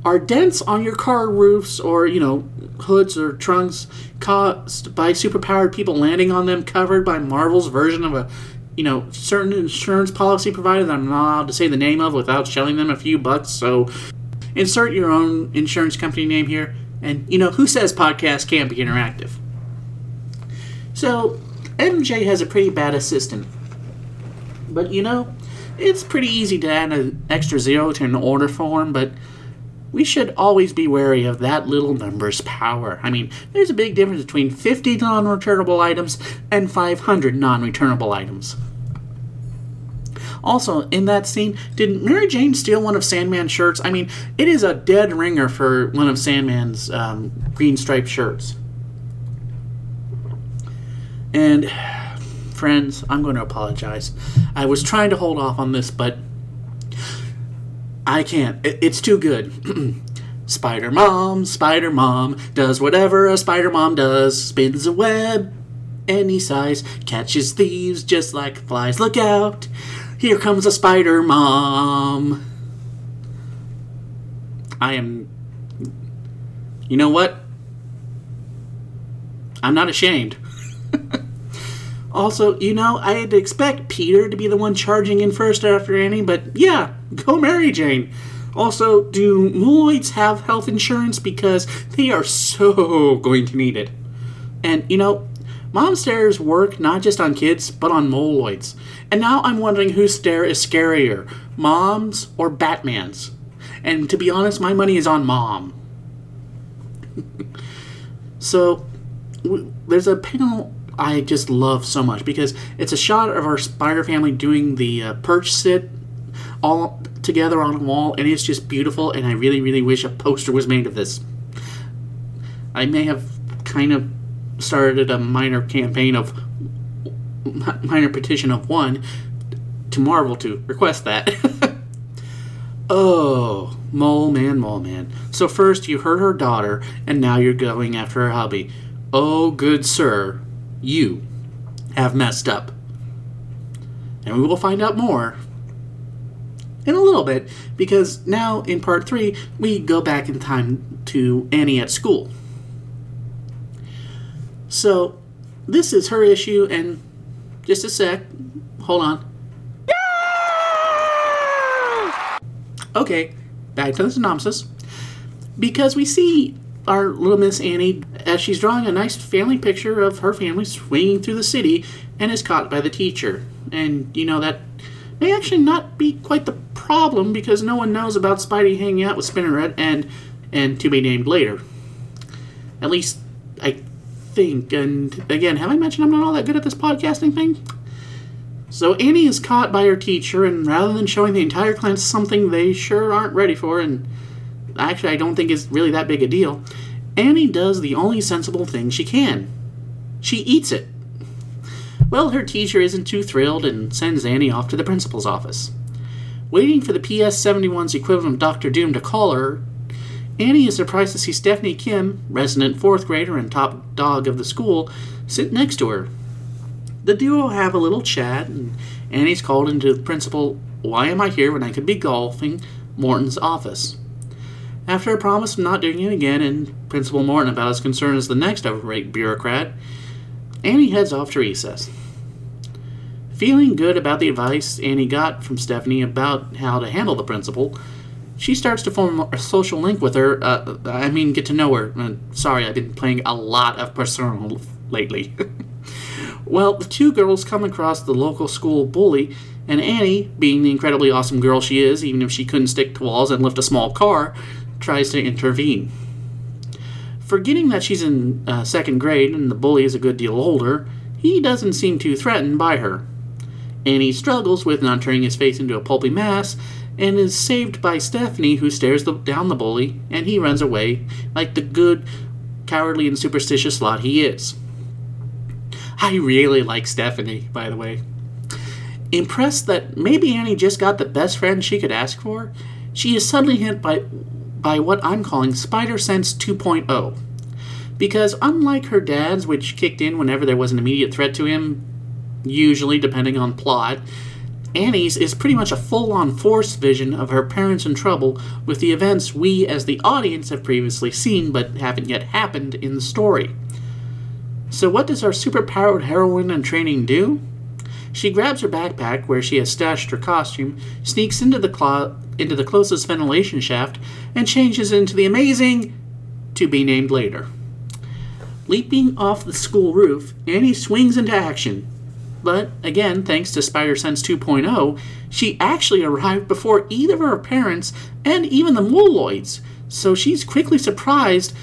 Are dents on your car roofs or, you know, hoods or trunks caused by superpowered people landing on them covered by Marvel's version of a, you know, certain insurance policy provider that I'm not allowed to say the name of without shelling them a few bucks? So insert your own insurance company name here. And, you know, who says podcasts can't be interactive? So, MJ has a pretty bad assistant. But, you know, it's pretty easy to add an extra zero to an order form, but we should always be wary of that little number's power. I mean, there's a big difference between 50 non returnable items and 500 non returnable items. Also, in that scene, did Mary Jane steal one of Sandman's shirts? I mean, it is a dead ringer for one of Sandman's um, green striped shirts. And, friends, I'm going to apologize. I was trying to hold off on this, but I can't. It, it's too good. Spider Mom, Spider Mom does whatever a Spider Mom does, spins a web any size, catches thieves just like flies. Look out! Here comes a Spider Mom. I am. You know what? I'm not ashamed. also, you know, I'd expect Peter to be the one charging in first after Annie, but yeah, go Mary Jane. Also, do Moloids have health insurance? Because they are so going to need it. And, you know, mom stares work not just on kids, but on Moloids. And now I'm wondering whose stare is scarier, mom's or Batman's? And to be honest, my money is on mom. so, w- there's a panel I just love so much because it's a shot of our spider family doing the uh, perch sit all together on a wall, and it's just beautiful. And I really, really wish a poster was made of this. I may have kind of started a minor campaign of minor petition of one to Marvel to request that. oh, mole man, mole man. So first you hurt her daughter, and now you're going after her hubby. Oh, good sir, you have messed up. And we will find out more in a little bit because now in part three we go back in time to Annie at school. So this is her issue, and just a sec, hold on. Okay, back to the synopsis. Because we see our little Miss Annie as she's drawing a nice family picture of her family swinging through the city and is caught by the teacher. And you know that may actually not be quite the problem because no one knows about Spidey hanging out with Spinneret and and to be named later. At least I think. And again, have I mentioned I'm not all that good at this podcasting thing? So Annie is caught by her teacher, and rather than showing the entire class something they sure aren't ready for, and actually I don't think is really that big a deal, Annie does the only sensible thing she can. She eats it. Well, her teacher isn't too thrilled and sends Annie off to the principal's office. Waiting for the PS 71's equivalent of Doctor Doom to call her, Annie is surprised to see Stephanie Kim, resident fourth grader and top dog of the school, sit next to her. The duo have a little chat, and Annie's called into the principal, Why am I here when I could be golfing? Morton's office. After a promise of not doing it again, and Principal Morton about as concerned as the next overrated bureaucrat, Annie heads off to recess. Feeling good about the advice Annie got from Stephanie about how to handle the principal, she starts to form a social link with her. Uh, I mean, get to know her. Uh, sorry, I've been playing a lot of Persona lately. well, the two girls come across the local school bully, and Annie, being the incredibly awesome girl she is, even if she couldn't stick to walls and lift a small car, tries to intervene. Forgetting that she's in uh, second grade and the bully is a good deal older, he doesn't seem too threatened by her. Annie struggles with not turning his face into a pulpy mass and is saved by Stephanie, who stares the, down the bully, and he runs away like the good, cowardly, and superstitious lot he is. I really like Stephanie, by the way. Impressed that maybe Annie just got the best friend she could ask for, she is suddenly hit by, by what I'm calling Spider Sense 2.0. Because unlike her dad's, which kicked in whenever there was an immediate threat to him, usually depending on plot, Annie's is pretty much a full on force vision of her parents in trouble with the events we as the audience have previously seen but haven't yet happened in the story. So, what does our superpowered heroine in training do? She grabs her backpack where she has stashed her costume, sneaks into the clo- into the closest ventilation shaft, and changes into the amazing to be named later. Leaping off the school roof, Annie swings into action, but again, thanks to Spider Sense 2.0, she actually arrived before either of her parents and even the Moloids. So she's quickly surprised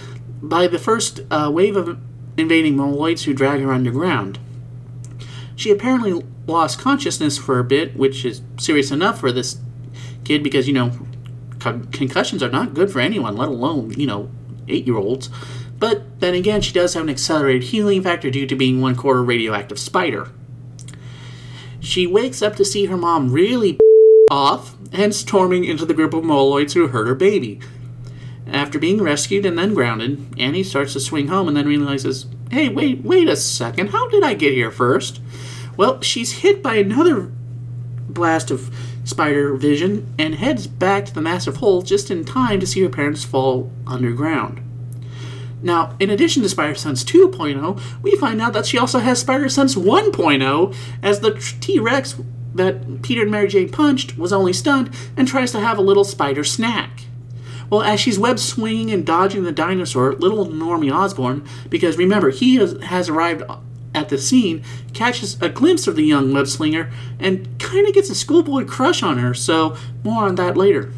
by the first uh, wave of invading Moloids who drag her underground. She apparently lost consciousness for a bit, which is serious enough for this kid because, you know, con- concussions are not good for anyone, let alone, you know, eight year olds. But then again, she does have an accelerated healing factor due to being one quarter radioactive spider. She wakes up to see her mom really off and storming into the group of moloids who hurt her baby. After being rescued and then grounded, Annie starts to swing home and then realizes, hey, wait, wait a second, how did I get here first? Well, she's hit by another blast of spider vision and heads back to the massive hole just in time to see her parents fall underground. Now, in addition to Spider Sense 2.0, we find out that she also has Spider Sense 1.0, as the T Rex that Peter and Mary Jane punched was only stunned and tries to have a little spider snack. Well, as she's web swinging and dodging the dinosaur, little Normie Osborn, because remember, he has, has arrived at the scene, catches a glimpse of the young web slinger and kind of gets a schoolboy crush on her, so more on that later.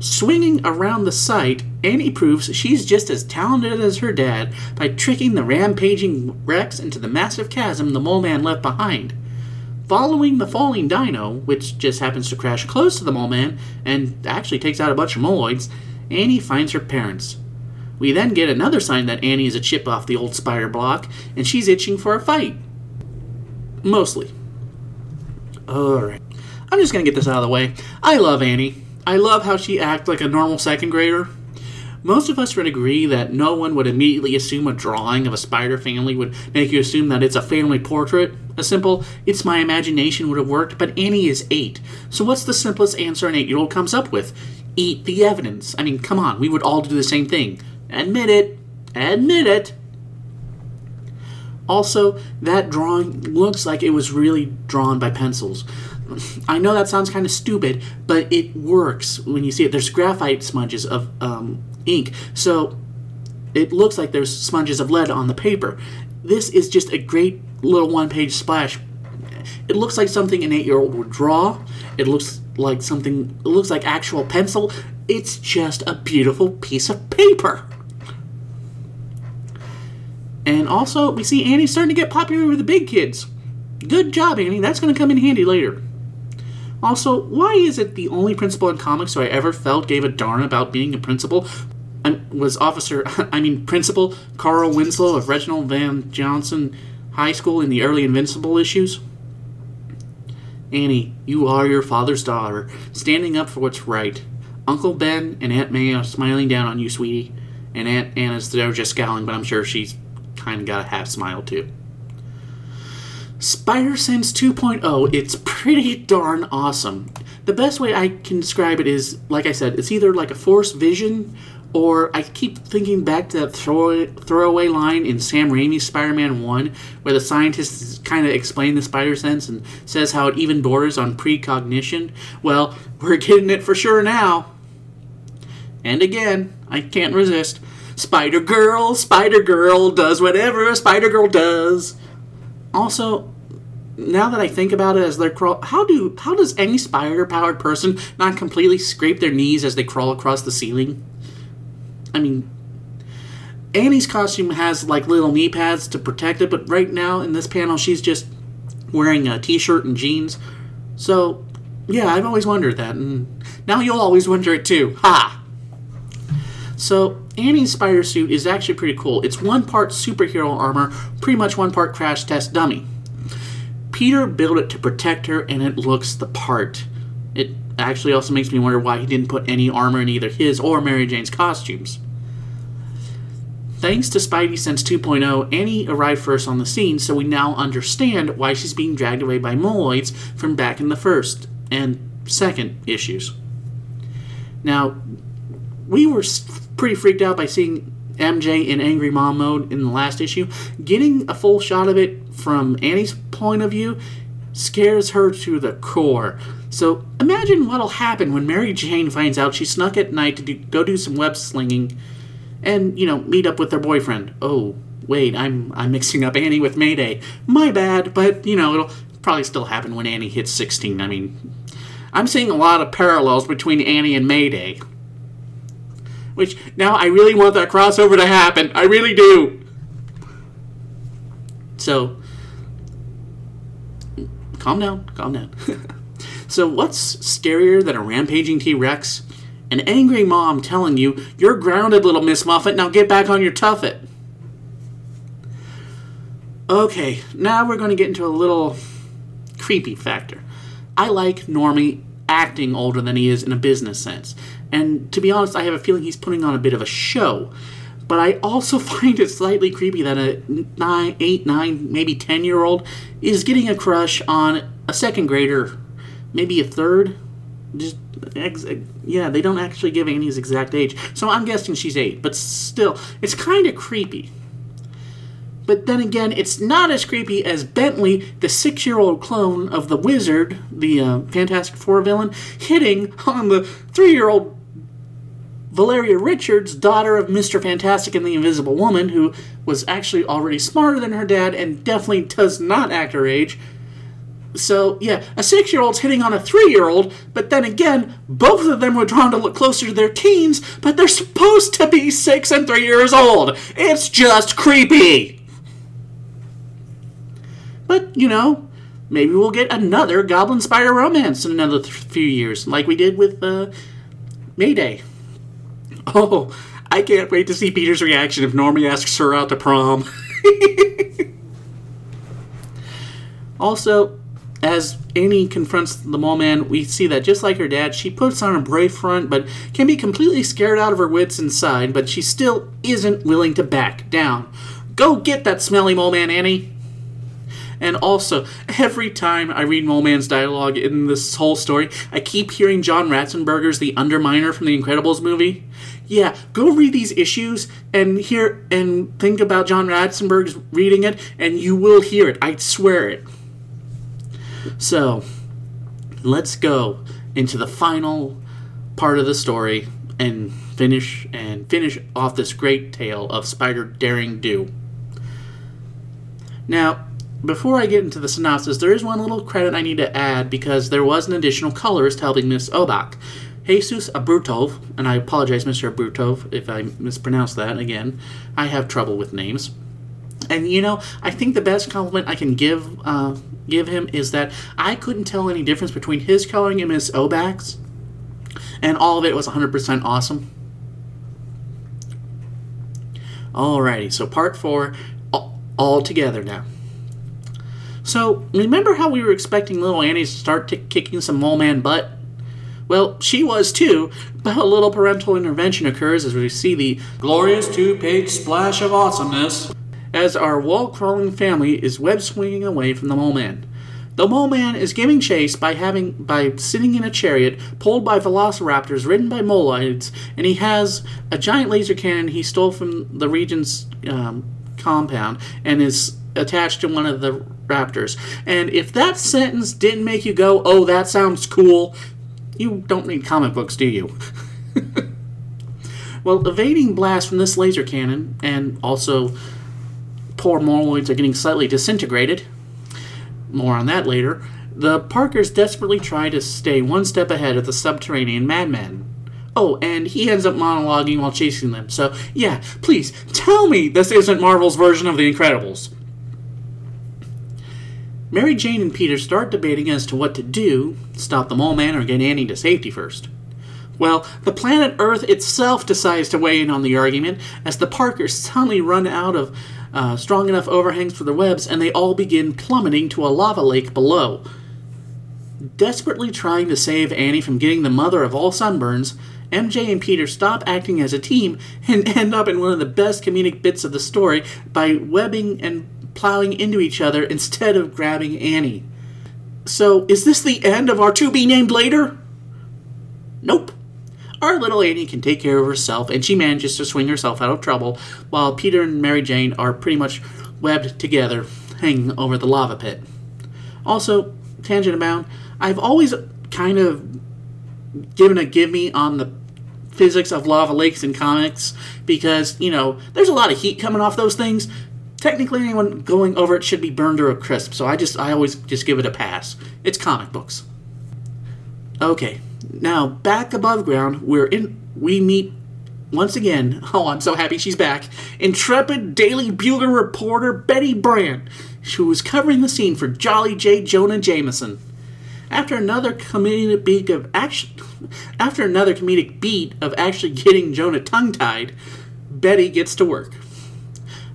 Swinging around the site, Annie proves she's just as talented as her dad by tricking the rampaging Rex into the massive chasm the mole man left behind. Following the falling dino, which just happens to crash close to the mole man and actually takes out a bunch of moloids, Annie finds her parents. We then get another sign that Annie is a chip off the old spider block and she's itching for a fight. Mostly. Alright. I'm just gonna get this out of the way. I love Annie. I love how she acts like a normal second grader. Most of us would agree that no one would immediately assume a drawing of a spider family would make you assume that it's a family portrait. A simple, it's my imagination would have worked, but Annie is eight. So what's the simplest answer an eight year old comes up with? Eat the evidence. I mean, come on, we would all do the same thing. Admit it. Admit it. Also, that drawing looks like it was really drawn by pencils. I know that sounds kind of stupid, but it works when you see it. There's graphite smudges of um, ink, so it looks like there's smudges of lead on the paper. This is just a great little one page splash. It looks like something an eight year old would draw. It looks like something, it looks like actual pencil. It's just a beautiful piece of paper. And also, we see Annie starting to get popular with the big kids. Good job, Annie. That's going to come in handy later. Also, why is it the only principal in comics who I ever felt gave a darn about being a principal was Officer, I mean, Principal Carl Winslow of Reginald VelJohnson High School in the early Invincible issues? Annie, you are your father's daughter, standing up for what's right. Uncle Ben and Aunt May are smiling down on you, sweetie. And Aunt Anna's there just scowling, but I'm sure she's kind of got a half smile too. Spider Sense 2.0, it's pretty darn awesome. The best way I can describe it is, like I said, it's either like a force vision, or I keep thinking back to that throw, throwaway line in Sam Raimi's Spider Man 1, where the scientist kind of explain the spider sense and says how it even borders on precognition. Well, we're getting it for sure now. And again, I can't resist. Spider Girl, Spider Girl does whatever a Spider Girl does. Also, now that I think about it, as they're crawl, how do how does any spider-powered person not completely scrape their knees as they crawl across the ceiling? I mean, Annie's costume has like little knee pads to protect it, but right now in this panel, she's just wearing a t-shirt and jeans. So, yeah, I've always wondered that, and now you'll always wonder it too. Ha! So, Annie's spider suit is actually pretty cool. It's one part superhero armor, pretty much one part crash test dummy. Peter built it to protect her, and it looks the part. It actually also makes me wonder why he didn't put any armor in either his or Mary Jane's costumes. Thanks to Spidey Sense 2.0, Annie arrived first on the scene, so we now understand why she's being dragged away by moloids from back in the first and second issues. Now, we were pretty freaked out by seeing MJ in angry mom mode in the last issue. Getting a full shot of it from Annie's point of view scares her to the core. So imagine what'll happen when Mary Jane finds out she snuck at night to do, go do some web slinging and, you know, meet up with her boyfriend. Oh, wait, I'm I'm mixing up Annie with Mayday. My bad, but you know, it'll probably still happen when Annie hits 16. I mean, I'm seeing a lot of parallels between Annie and Mayday. Which now I really want that crossover to happen. I really do. So calm down, calm down. so, what's scarier than a rampaging T Rex? An angry mom telling you, You're grounded, little Miss Muffet, now get back on your tuffet. Okay, now we're going to get into a little creepy factor. I like Normie acting older than he is in a business sense. And to be honest, I have a feeling he's putting on a bit of a show. But I also find it slightly creepy that a nine, eight, nine, maybe 10 year old is getting a crush on a second grader, maybe a third. Just, ex- yeah, they don't actually give Annie's exact age. So I'm guessing she's eight. But still, it's kind of creepy. But then again, it's not as creepy as Bentley, the six year old clone of the Wizard, the uh, Fantastic Four villain, hitting on the three year old Valeria Richards, daughter of Mr. Fantastic and the Invisible Woman, who was actually already smarter than her dad and definitely does not act her age. So, yeah, a six year old's hitting on a three year old, but then again, both of them were drawn to look closer to their teens, but they're supposed to be six and three years old. It's just creepy. But, you know, maybe we'll get another Goblin Spider romance in another th- few years, like we did with uh, Mayday. Oh, I can't wait to see Peter's reaction if Normie asks her out to prom. also, as Annie confronts the mole man, we see that just like her dad, she puts on a brave front but can be completely scared out of her wits inside, but she still isn't willing to back down. Go get that smelly mole man, Annie! And also, every time I read Mole Man's dialogue in this whole story, I keep hearing John Ratzenberger's The Underminer from the Incredibles movie. Yeah, go read these issues and hear and think about John Ratzenberg's reading it, and you will hear it. I swear it. So, let's go into the final part of the story and finish and finish off this great tale of Spider Daring Do. Now, before I get into the synopsis, there is one little credit I need to add because there was an additional colorist helping Miss Obach. Jesus Aburtov, and I apologize, Mr. Aburtov, if I mispronounce that again. I have trouble with names. And you know, I think the best compliment I can give uh, give him is that I couldn't tell any difference between his coloring and Miss Obach's, and all of it was 100% awesome. Alrighty, so part four, all, all together now. So, remember how we were expecting little Annie to start t- kicking some mole man butt? Well, she was too, but a little parental intervention occurs as we see the glorious two page splash of awesomeness as our wall crawling family is web swinging away from the mole man. The mole man is giving chase by having by sitting in a chariot pulled by velociraptors ridden by moloids, and he has a giant laser cannon he stole from the Regent's um, compound and is attached to one of the raptors. And if that sentence didn't make you go, "Oh, that sounds cool," you don't read comic books, do you? well, evading blasts from this laser cannon, and also poor moloids are getting slightly disintegrated. More on that later. The Parkers desperately try to stay one step ahead of the subterranean madman. Oh, and he ends up monologuing while chasing them. So, yeah, please tell me this isn't Marvel's version of The Incredibles. Mary Jane and Peter start debating as to what to do stop the mole man or get Annie to safety first. Well, the planet Earth itself decides to weigh in on the argument as the Parkers suddenly run out of uh, strong enough overhangs for their webs and they all begin plummeting to a lava lake below. Desperately trying to save Annie from getting the mother of all sunburns, MJ and Peter stop acting as a team and end up in one of the best comedic bits of the story by webbing and plowing into each other instead of grabbing Annie. So, is this the end of our to be named later? Nope. Our little Annie can take care of herself, and she manages to swing herself out of trouble, while Peter and Mary Jane are pretty much webbed together, hanging over the lava pit. Also, tangent abound, I've always kind of given a give me on the physics of lava lakes in comics because, you know, there's a lot of heat coming off those things. Technically, anyone going over it should be burned or a crisp, so I just I always just give it a pass. It's comic books. Okay, now back above ground, we're in. We meet once again. Oh, I'm so happy she's back. Intrepid Daily Bugle reporter Betty Brant, who was covering the scene for Jolly J. Jonah Jameson. After another comedic beat of action, after another comedic beat of actually getting Jonah tongue-tied, Betty gets to work.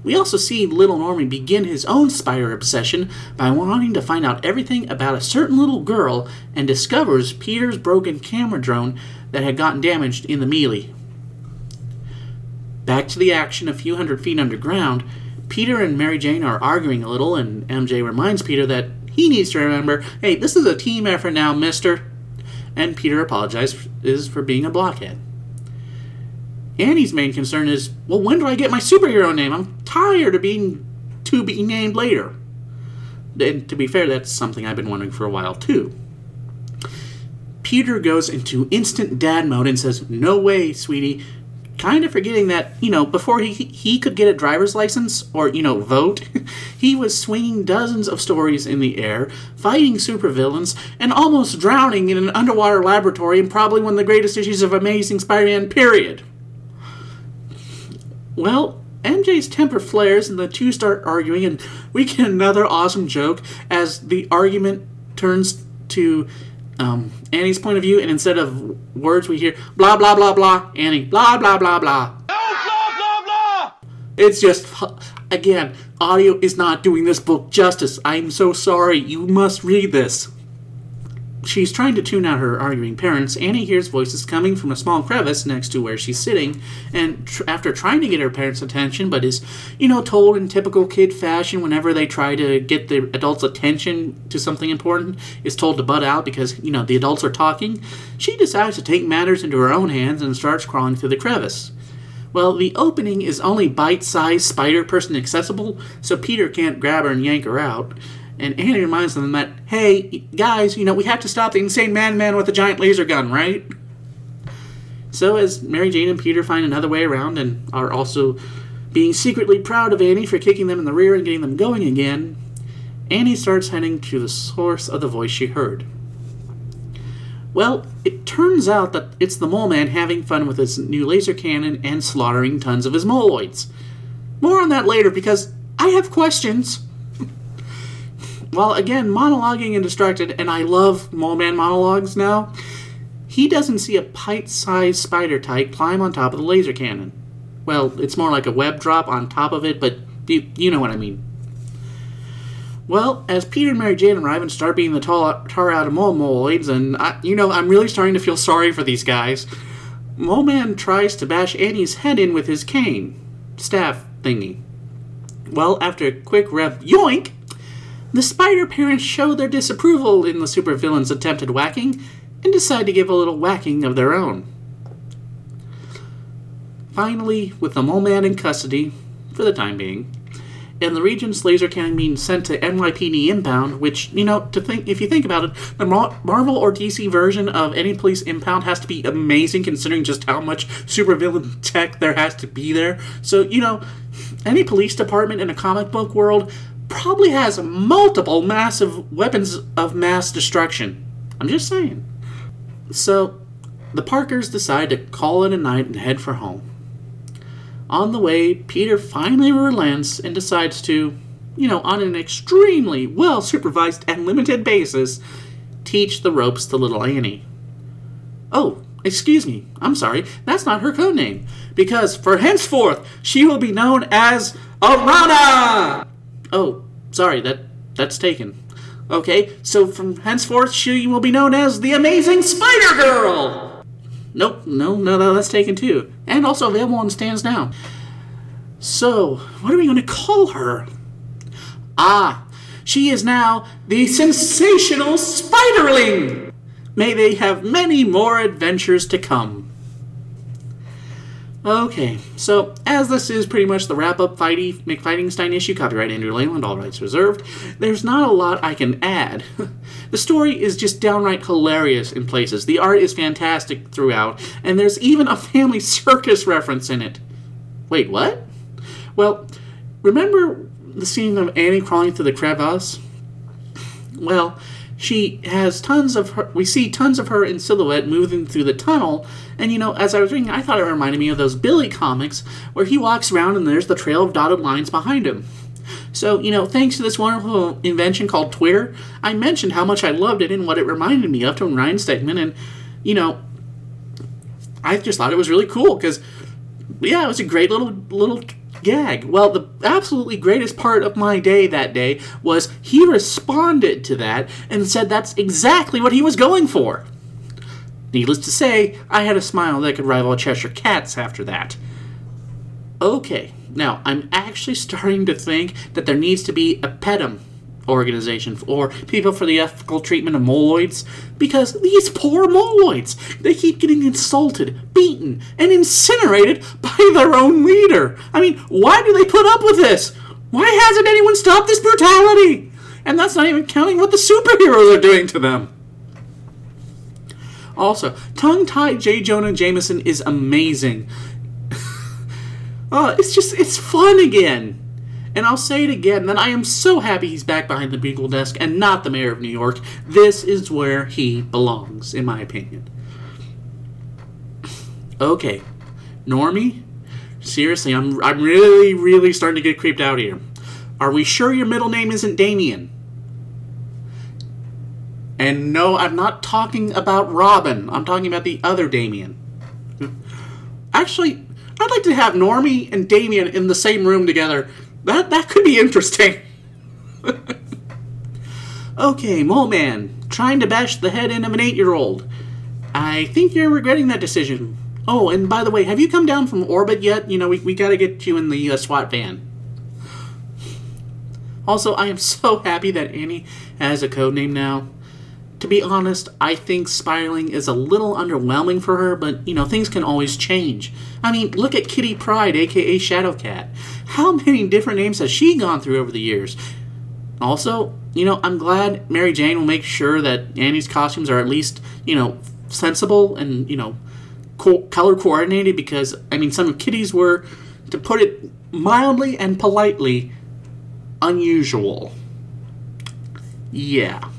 We also see little Norman begin his own spider obsession by wanting to find out everything about a certain little girl and discovers Peter's broken camera drone that had gotten damaged in the melee. Back to the action a few hundred feet underground, Peter and Mary Jane are arguing a little, and MJ reminds Peter that he needs to remember hey, this is a team effort now, mister. And Peter apologizes for being a blockhead. Annie's main concern is, well, when do I get my superhero name? I'm tired of being to be named later. And to be fair, that's something I've been wondering for a while too. Peter goes into instant dad mode and says, No way, sweetie. Kind of forgetting that, you know, before he, he could get a driver's license or, you know, vote, he was swinging dozens of stories in the air, fighting supervillains, and almost drowning in an underwater laboratory in probably one of the greatest issues of Amazing Spider Man, period. Well, MJ's temper flares and the two start arguing, and we get another awesome joke as the argument turns to um, Annie's point of view, and instead of words, we hear blah blah blah blah. Annie, blah blah blah blah. blah, blah, blah. It's just, again, audio is not doing this book justice. I'm so sorry. You must read this. She's trying to tune out her arguing parents. Annie hears voices coming from a small crevice next to where she's sitting, and tr- after trying to get her parents' attention, but is, you know, told in typical kid fashion whenever they try to get the adults' attention to something important, is told to butt out because, you know, the adults are talking, she decides to take matters into her own hands and starts crawling through the crevice. Well, the opening is only bite sized spider person accessible, so Peter can't grab her and yank her out. And Annie reminds them that, hey, guys, you know, we have to stop the insane man with the giant laser gun, right? So, as Mary Jane and Peter find another way around and are also being secretly proud of Annie for kicking them in the rear and getting them going again, Annie starts heading to the source of the voice she heard. Well, it turns out that it's the Mole Man having fun with his new laser cannon and slaughtering tons of his moloids. More on that later because I have questions. While again monologuing and distracted, and I love Mole Man monologues now, he doesn't see a pint sized spider type climb on top of the laser cannon. Well, it's more like a web drop on top of it, but you, you know what I mean. Well, as Peter and Mary Jane arrive and start beating the tar, tar out of mole moloids, and I, you know, I'm really starting to feel sorry for these guys. Mole Man tries to bash Annie's head in with his cane, staff thingy. Well, after a quick rev yoink, the spider parents show their disapproval in the supervillain's attempted whacking and decide to give a little whacking of their own. Finally, with the Mole Man in custody, for the time being, and the Regent's laser cannon being sent to NYPD impound, which, you know, to think if you think about it, the Marvel or DC version of any police impound has to be amazing considering just how much supervillain tech there has to be there. So, you know, any police department in a comic book world probably has multiple massive weapons of mass destruction. I'm just saying. So, the Parkers decide to call it a night and head for home. On the way, Peter finally relents and decides to, you know, on an extremely well supervised and limited basis, teach the ropes to little Annie. Oh, excuse me, I'm sorry, that's not her code name, because for henceforth she will be known as Arana! Oh, sorry, that that's taken. Okay, so from henceforth she will be known as the Amazing Spider Girl. Nope, no, no, no, that's taken too, and also available on stands now. So, what are we going to call her? Ah, she is now the sensational Spiderling. May they have many more adventures to come. Okay, so as this is pretty much the wrap up Fighty McFightingstein issue, copyright Andrew Leyland, all rights reserved, there's not a lot I can add. the story is just downright hilarious in places, the art is fantastic throughout, and there's even a family circus reference in it. Wait, what? Well, remember the scene of Annie crawling through the crevasse? Well, she has tons of her. We see tons of her in silhouette moving through the tunnel, and you know, as I was reading, I thought it reminded me of those Billy comics where he walks around and there's the trail of dotted lines behind him. So, you know, thanks to this wonderful invention called Twitter, I mentioned how much I loved it and what it reminded me of to Ryan Stegman, and, you know, I just thought it was really cool because, yeah, it was a great little little gag. Well, the absolutely greatest part of my day that day was he responded to that and said that's exactly what he was going for. Needless to say, I had a smile that could rival Cheshire Cat's after that. Okay, now I'm actually starting to think that there needs to be a PETM organization or people for the ethical treatment of moloids because these poor moloids they keep getting insulted beaten and incinerated by their own leader. I mean why do they put up with this? Why hasn't anyone stopped this brutality? And that's not even counting what the superheroes are doing to them. Also tongue-tied j. Jonah jameson is amazing. Oh it's just it's fun again and I'll say it again that I am so happy he's back behind the Bugle desk and not the mayor of New York. This is where he belongs, in my opinion. Okay, Normie, seriously, I'm I'm really really starting to get creeped out here. Are we sure your middle name isn't Damien? And no, I'm not talking about Robin. I'm talking about the other Damien. Actually, I'd like to have Normie and Damien in the same room together that that could be interesting. okay, Mole Man, trying to bash the head in of an eight-year-old. I think you're regretting that decision. Oh, and by the way, have you come down from orbit yet? You know, we, we gotta get you in the uh, SWAT van. Also, I am so happy that Annie has a code name now. To be honest, I think Spiderling is a little underwhelming for her, but you know, things can always change. I mean, look at Kitty Pryde, aka Shadowcat. How many different names has she gone through over the years? Also, you know, I'm glad Mary Jane will make sure that Annie's costumes are at least, you know, sensible and, you know, co- color coordinated because, I mean, some of Kitty's were, to put it mildly and politely, unusual. Yeah.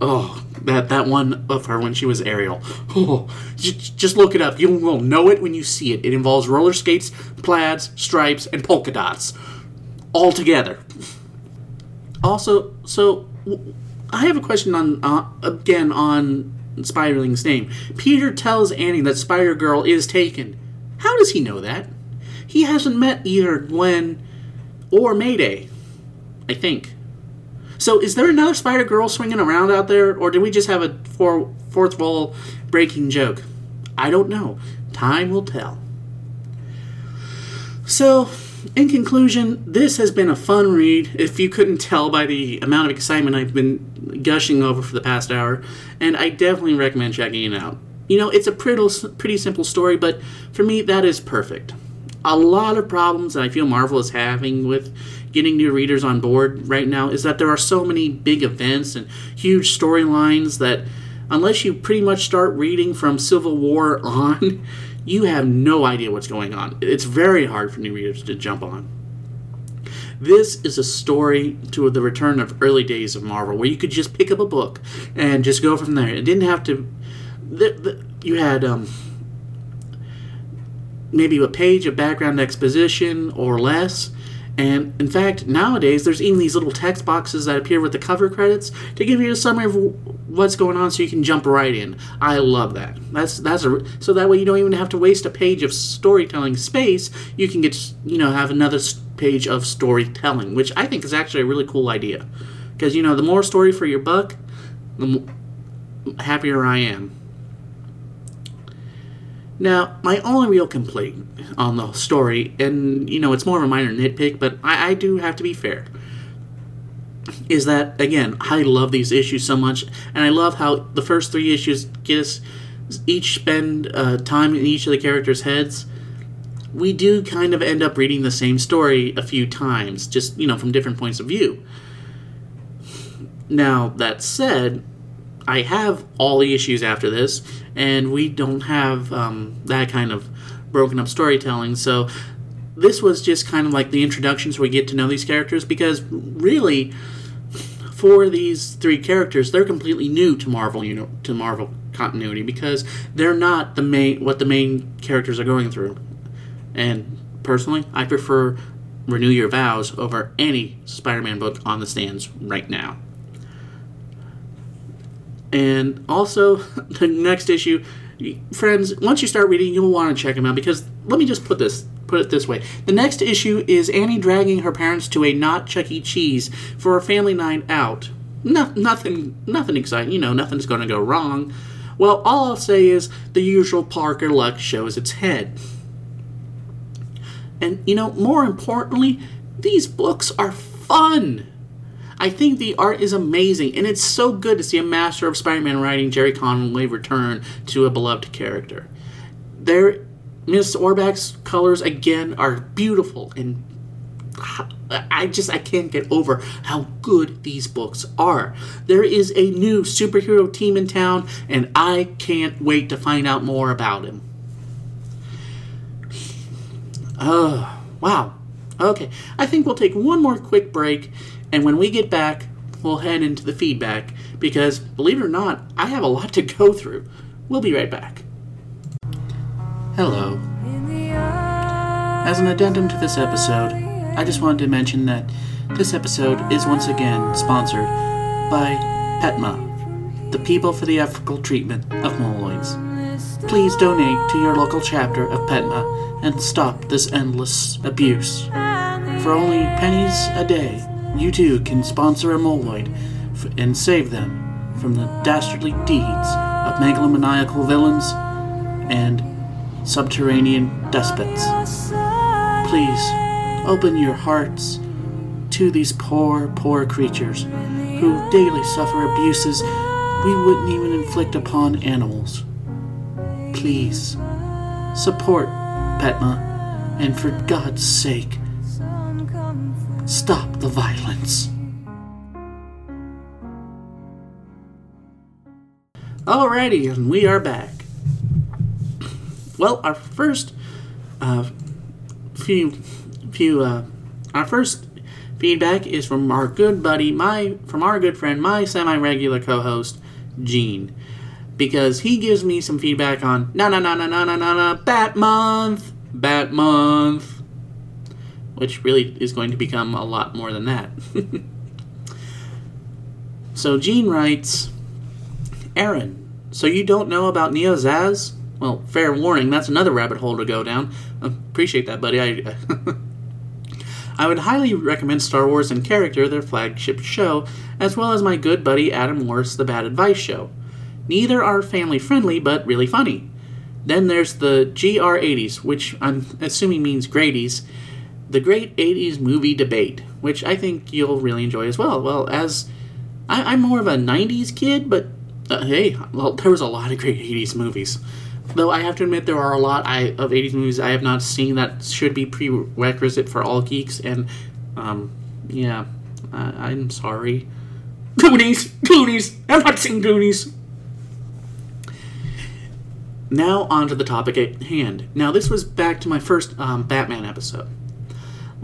Oh, that that one of her when she was Ariel. Oh, just, just look it up. You will know it when you see it. It involves roller skates, plaids, stripes, and polka dots, all together. Also, so I have a question on uh, again on Spiderling's name. Peter tells Annie that Spider Girl is taken. How does he know that? He hasn't met either Gwen or Mayday. I think. So, is there another Spider Girl swinging around out there, or did we just have a four, fourth wall breaking joke? I don't know. Time will tell. So, in conclusion, this has been a fun read, if you couldn't tell by the amount of excitement I've been gushing over for the past hour, and I definitely recommend checking it out. You know, it's a pretty, pretty simple story, but for me, that is perfect. A lot of problems that I feel Marvel is having with getting new readers on board right now is that there are so many big events and huge storylines that unless you pretty much start reading from Civil War on, you have no idea what's going on. It's very hard for new readers to jump on. This is a story to the return of early days of Marvel, where you could just pick up a book and just go from there. It didn't have to. The, the, you had um, maybe a page of background exposition or less, and in fact, nowadays there's even these little text boxes that appear with the cover credits to give you a summary of what's going on, so you can jump right in. I love that. That's that's a so that way you don't even have to waste a page of storytelling space. You can get you know have another page of storytelling, which I think is actually a really cool idea. Because you know the more story for your buck, the happier I am. Now, my only real complaint on the story, and you know, it's more of a minor nitpick, but I, I, do have to be fair, is that again, I love these issues so much, and I love how the first three issues get us each spend uh, time in each of the characters' heads. We do kind of end up reading the same story a few times, just you know, from different points of view. Now, that said, I have all the issues after this, and we don't have um, that kind of broken up storytelling. So this was just kind of like the introductions we get to know these characters because really, for these three characters, they're completely new to Marvel, you know, to Marvel continuity because they're not the main what the main characters are going through. And personally, I prefer renew your vows over any Spider Man book on the stands right now. And also, the next issue, friends, once you start reading, you'll want to check them out because let me just put this put it this way. The next issue is Annie dragging her parents to a not Chuck E. Cheese for a family night out. No, nothing, nothing exciting. You know, nothing's going to go wrong. Well, all I'll say is the usual Parker luck shows its head. And you know, more importantly, these books are fun. I think the art is amazing, and it's so good to see a master of Spider-Man writing, Gerry Conway, return to a beloved character. There, Miss Orbach's colors again are beautiful, and I just I can't get over how good these books are. There is a new superhero team in town, and I can't wait to find out more about him. Oh, wow. Okay, I think we'll take one more quick break, and when we get back, we'll head into the feedback because, believe it or not, I have a lot to go through. We'll be right back. Hello. As an addendum to this episode, I just wanted to mention that this episode is once again sponsored by PETMA, the People for the Ethical Treatment of Moloids. Please donate to your local chapter of PETMA and stop this endless abuse. For only pennies a day, you too can sponsor a moloid f- and save them from the dastardly deeds of megalomaniacal villains and subterranean despots. Please open your hearts to these poor, poor creatures who daily suffer abuses we wouldn't even inflict upon animals. Please support Petma, and for God's sake, stop the violence. Alrighty, and we are back. Well, our first uh, few few uh, our first feedback is from our good buddy, my from our good friend, my semi-regular co-host, Gene, because he gives me some feedback on na na na na na na na Bat Month, Bat Month, which really is going to become a lot more than that. so Gene writes, Aaron, so you don't know about Neo Zaz? Well, fair warning, that's another rabbit hole to go down. Appreciate that, buddy. I, I would highly recommend Star Wars in Character, their flagship show, as well as my good buddy Adam Morris' The Bad Advice Show. Neither are family friendly, but really funny. Then there's the GR80s, which I'm assuming means Grady's, the Great 80s Movie Debate, which I think you'll really enjoy as well. Well, as I, am more of a 90s kid, but uh, hey, well, there was a lot of great 80s movies. Though I have to admit, there are a lot I, of 80s movies I have not seen that should be prerequisite for all geeks, and, um, yeah, I, I'm sorry. Goonies! Goonies! I'm not seeing Goonies! Now, on to the topic at hand. Now, this was back to my first um, Batman episode.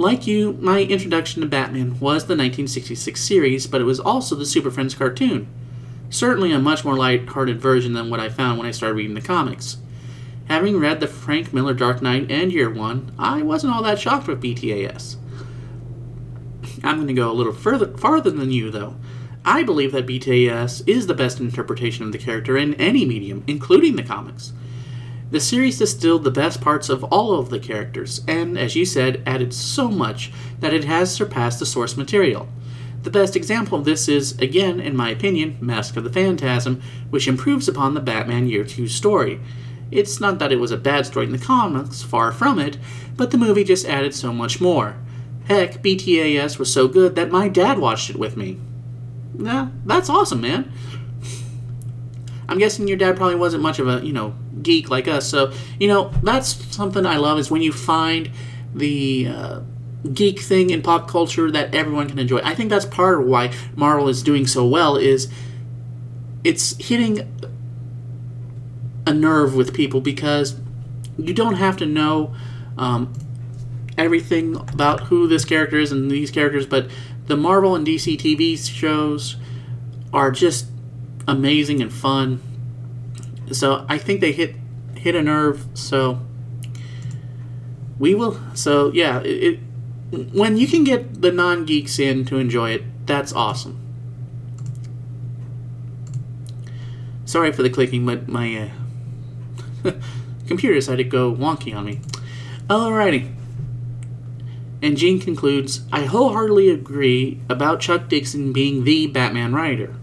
Like you, my introduction to Batman was the 1966 series, but it was also the Super Friends cartoon. Certainly a much more light-hearted version than what I found when I started reading the comics. Having read the Frank Miller Dark Knight and Year One, I wasn't all that shocked with BTAS. I'm going to go a little further farther than you, though. I believe that BTAS is the best interpretation of the character in any medium, including the comics. The series distilled the best parts of all of the characters, and, as you said, added so much that it has surpassed the source material. The best example of this is, again, in my opinion, Mask of the Phantasm, which improves upon the Batman Year 2 story. It's not that it was a bad story in the comics, far from it, but the movie just added so much more. Heck, BTAS was so good that my dad watched it with me. Yeah, that's awesome, man. I'm guessing your dad probably wasn't much of a, you know, geek like us, so, you know, that's something I love is when you find the uh, geek thing in pop culture that everyone can enjoy. I think that's part of why Marvel is doing so well is it's hitting a nerve with people because you don't have to know um, everything about who this character is and these characters, but the Marvel and DC TV shows are just amazing and fun. So I think they hit hit a nerve. So we will. So yeah, it, it when you can get the non geeks in to enjoy it, that's awesome. Sorry for the clicking, but my uh, computer decided to go wonky on me. Alrighty. And Gene concludes I wholeheartedly agree about Chuck Dixon being the Batman writer.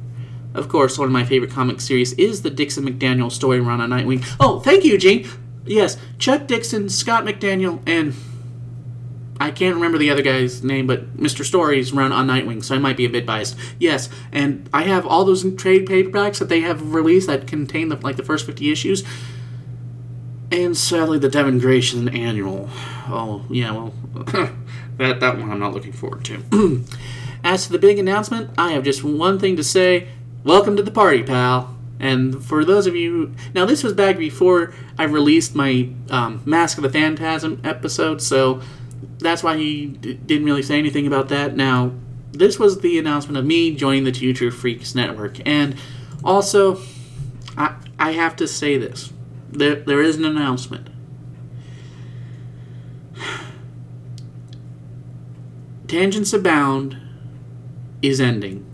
Of course, one of my favorite comic series is the Dixon McDaniel Story run on Nightwing. Oh, thank you, Gene! Yes, Chuck Dixon, Scott McDaniel, and I can't remember the other guy's name, but Mr. Story's run on Nightwing, so I might be a bit biased. Yes, and I have all those trade paperbacks that they have released that contain the, like the first 50 issues. And sadly, the Devin Grayson annual. Oh, yeah, well, that, that one I'm not looking forward to. As to the big announcement, I have just one thing to say. Welcome to the party, pal. And for those of you, now this was back before I released my um, Mask of the Phantasm episode, so that's why he d- didn't really say anything about that. Now, this was the announcement of me joining the Two True Freaks Network, and also, I I have to say this: there there is an announcement. Tangents Abound is ending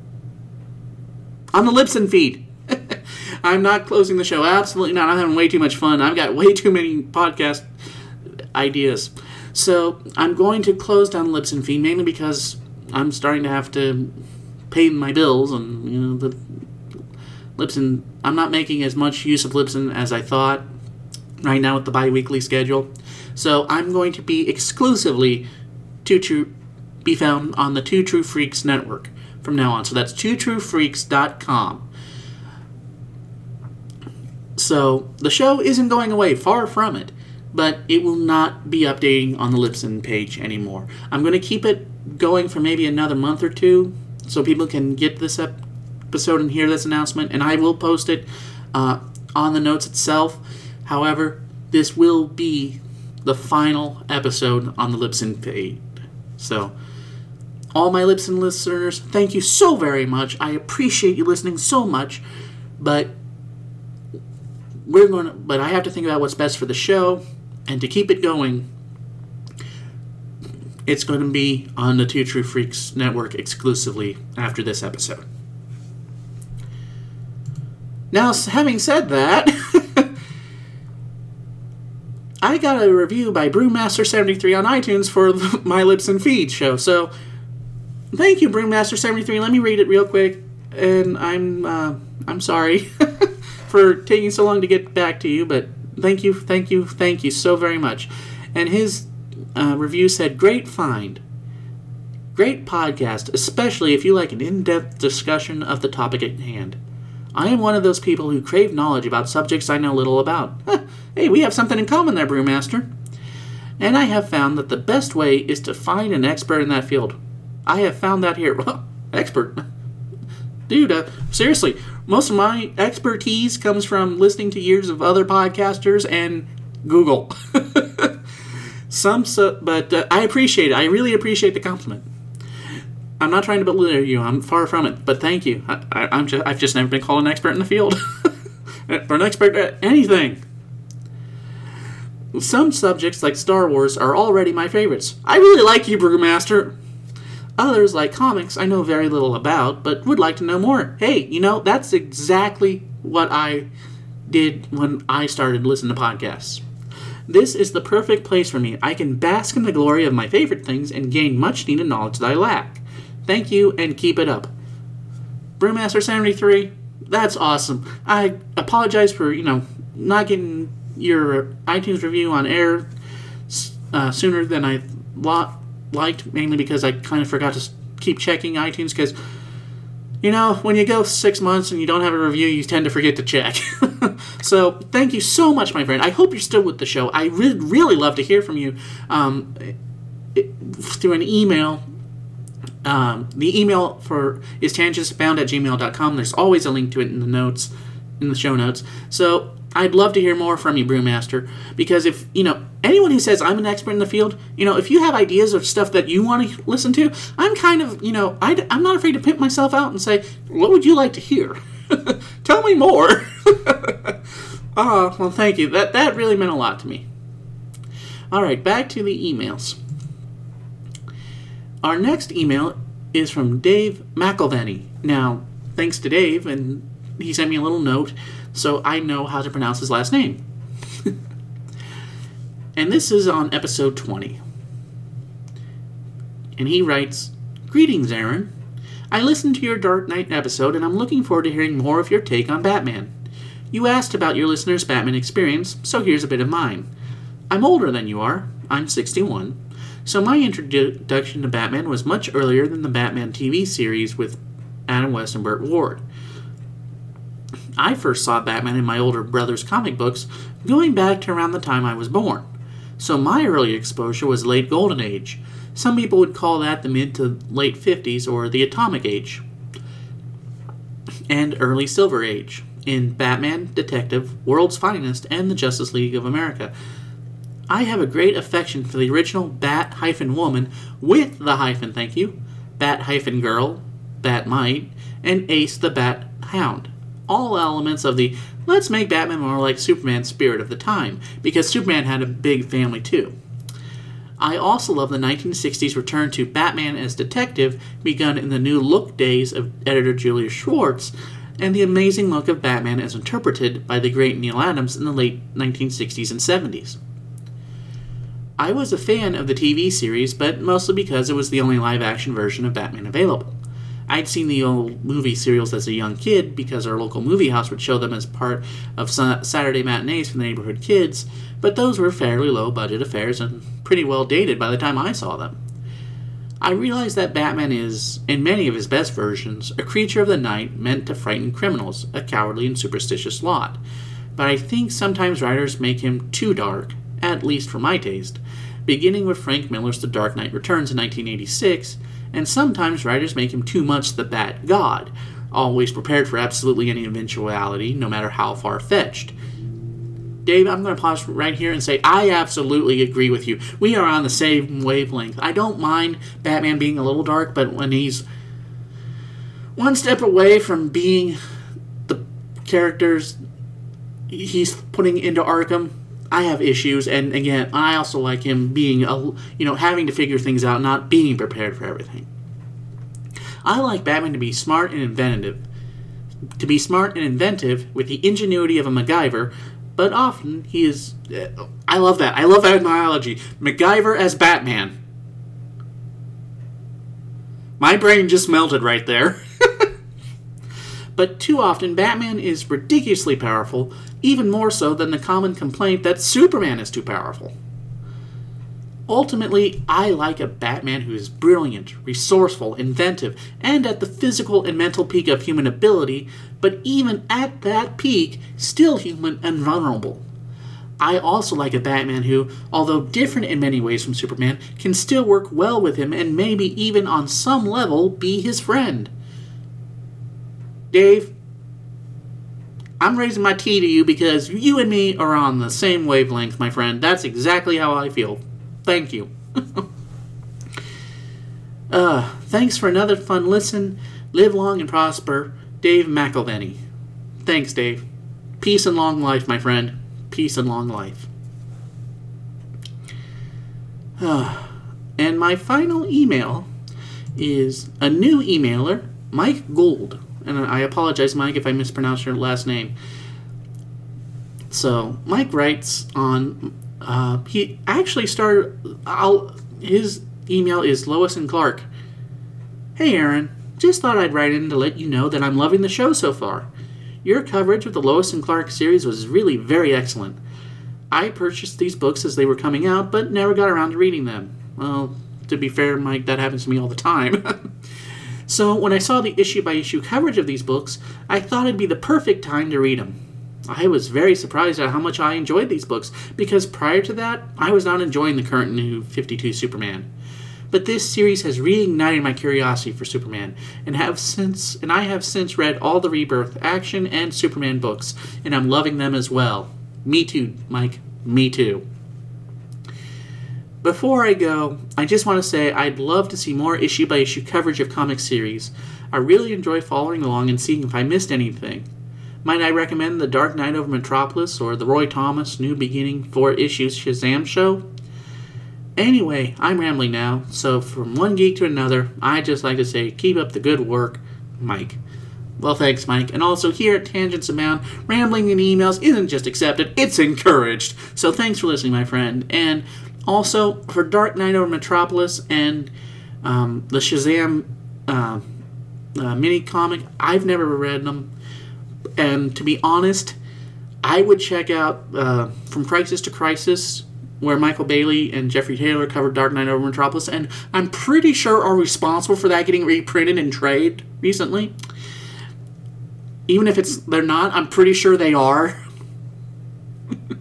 on the Libsyn feed. I'm not closing the show. Absolutely not. I'm having way too much fun. I've got way too many podcast ideas. So I'm going to close down Libsyn feed mainly because I'm starting to have to pay my bills and you know the Libsyn. I'm not making as much use of Libsyn as I thought right now with the bi-weekly schedule. So I'm going to be exclusively two true be found on the Two True Freaks network from now on. So that's twotruefreaks.com. So the show isn't going away, far from it, but it will not be updating on the Libsyn page anymore. I'm going to keep it going for maybe another month or two so people can get this episode and hear this announcement, and I will post it uh, on the notes itself. However, this will be the final episode on the Libsyn page. So, all my Libsyn listeners, thank you so very much. I appreciate you listening so much, but we're going to, but I have to think about what's best for the show, and to keep it going, it's going to be on the Two True Freaks network exclusively after this episode. Now, having said that, I got a review by Brewmaster73 on iTunes for my Libsyn Feed show, so thank you, Brewmaster73. Let me read it real quick, and I'm uh, I'm sorry for taking so long to get back to you, but thank you, thank you, thank you so very much. And his uh, review said, "Great find, great podcast, especially if you like an in-depth discussion of the topic at hand." I am one of those people who crave knowledge about subjects I know little about. hey, we have something in common there, Brewmaster. And I have found that the best way is to find an expert in that field. I have found that here. Expert. Dude, uh, seriously, most of my expertise comes from listening to years of other podcasters and Google. Some, su- but uh, I appreciate it. I really appreciate the compliment. I'm not trying to belittle you. I'm far from it. But thank you. I, am just, I've just never been called an expert in the field, or an expert at anything. Some subjects, like Star Wars, are already my favorites. I really like you, Brewmaster. Others, like comics, I know very little about, but would like to know more. Hey, you know, that's exactly what I did when I started listening to podcasts. This is the perfect place for me. I can bask in the glory of my favorite things and gain much needed knowledge that I lack. Thank you and keep it up. Brewmaster73, that's awesome. I apologize for, you know, not getting your iTunes review on air uh, sooner than I lo- liked, mainly because I kind of forgot to keep checking iTunes because, you know, when you go six months and you don't have a review, you tend to forget to check. so thank you so much, my friend. I hope you're still with the show. I would really love to hear from you um, it, through an email um, the email for is tangentsabound at gmail.com. There's always a link to it in the notes, in the show notes. So I'd love to hear more from you, Brewmaster, because if, you know, anyone who says I'm an expert in the field, you know, if you have ideas of stuff that you want to listen to, I'm kind of, you know, I, I'm not afraid to pimp myself out and say, what would you like to hear? Tell me more. oh, well, thank you. That, that really meant a lot to me. All right, back to the emails. Our next email is from Dave McElveny. Now, thanks to Dave, and he sent me a little note so I know how to pronounce his last name. and this is on episode 20. And he writes Greetings, Aaron. I listened to your Dark Knight episode and I'm looking forward to hearing more of your take on Batman. You asked about your listener's Batman experience, so here's a bit of mine. I'm older than you are, I'm 61, so my introduction to Batman was much earlier than the Batman TV series with Adam West and Burt Ward. I first saw Batman in my older brother's comic books going back to around the time I was born. So my early exposure was late Golden Age. Some people would call that the mid to late 50s or the Atomic Age. And early Silver Age in Batman, Detective, World's Finest, and the Justice League of America. I have a great affection for the original Bat hyphen woman with the hyphen, thank you, Bat hyphen girl, Bat Mite, and Ace the Bat Hound. All elements of the let's make Batman more like Superman spirit of the time, because Superman had a big family too. I also love the 1960s return to Batman as detective, begun in the new look days of editor Julius Schwartz, and the amazing look of Batman as interpreted by the great Neal Adams in the late 1960s and 70s. I was a fan of the TV series, but mostly because it was the only live action version of Batman available. I'd seen the old movie serials as a young kid because our local movie house would show them as part of Saturday matinees for the neighborhood kids, but those were fairly low budget affairs and pretty well dated by the time I saw them. I realized that Batman is, in many of his best versions, a creature of the night meant to frighten criminals, a cowardly and superstitious lot. But I think sometimes writers make him too dark, at least for my taste, beginning with Frank Miller's The Dark Knight Returns in 1986, and sometimes writers make him too much the Bat God, always prepared for absolutely any eventuality, no matter how far fetched. Dave, I'm going to pause right here and say I absolutely agree with you. We are on the same wavelength. I don't mind Batman being a little dark, but when he's one step away from being the characters he's putting into Arkham, I have issues. And again, I also like him being a you know having to figure things out, not being prepared for everything. I like Batman to be smart and inventive. To be smart and inventive with the ingenuity of a MacGyver, but often he is. Uh, I love that. I love that analogy. MacGyver as Batman. My brain just melted right there. but too often, Batman is ridiculously powerful, even more so than the common complaint that Superman is too powerful. Ultimately, I like a Batman who is brilliant, resourceful, inventive, and at the physical and mental peak of human ability, but even at that peak, still human and vulnerable. I also like a Batman who, although different in many ways from Superman, can still work well with him and maybe even on some level be his friend. Dave, I'm raising my tea to you because you and me are on the same wavelength, my friend. That's exactly how I feel. Thank you. uh, thanks for another fun listen. Live long and prosper. Dave McElveny. Thanks, Dave. Peace and long life, my friend. Peace and long life. Uh, and my final email is a new emailer, Mike Gould. And I apologize, Mike, if I mispronounced your last name. So, Mike writes on. Uh, he actually started. I'll, his email is Lois and Clark. Hey, Aaron. Just thought I'd write in to let you know that I'm loving the show so far. Your coverage of the Lois and Clark series was really very excellent. I purchased these books as they were coming out, but never got around to reading them. Well, to be fair, Mike, that happens to me all the time. so when I saw the issue by issue coverage of these books, I thought it'd be the perfect time to read them. I was very surprised at how much I enjoyed these books, because prior to that, I was not enjoying the current new 52 Superman but this series has reignited my curiosity for Superman, and have since and I have since read all the Rebirth action and Superman books, and I'm loving them as well. Me too, Mike. Me too. Before I go, I just want to say I'd love to see more issue by issue coverage of comic series. I really enjoy following along and seeing if I missed anything. Might I recommend The Dark Knight over Metropolis or the Roy Thomas New Beginning 4 issues Shazam show? Anyway, I'm rambling now, so from one geek to another, I just like to say keep up the good work, Mike. Well, thanks, Mike. And also, here at Tangents Abound, rambling in emails isn't just accepted, it's encouraged. So thanks for listening, my friend. And also, for Dark Knight over Metropolis and um, the Shazam uh, uh, mini comic, I've never read them. And to be honest, I would check out uh, From Crisis to Crisis, where Michael Bailey and Jeffrey Taylor covered Dark Knight over Metropolis, and I'm pretty sure are responsible for that getting reprinted in trade recently even if it's they're not, I'm pretty sure they are.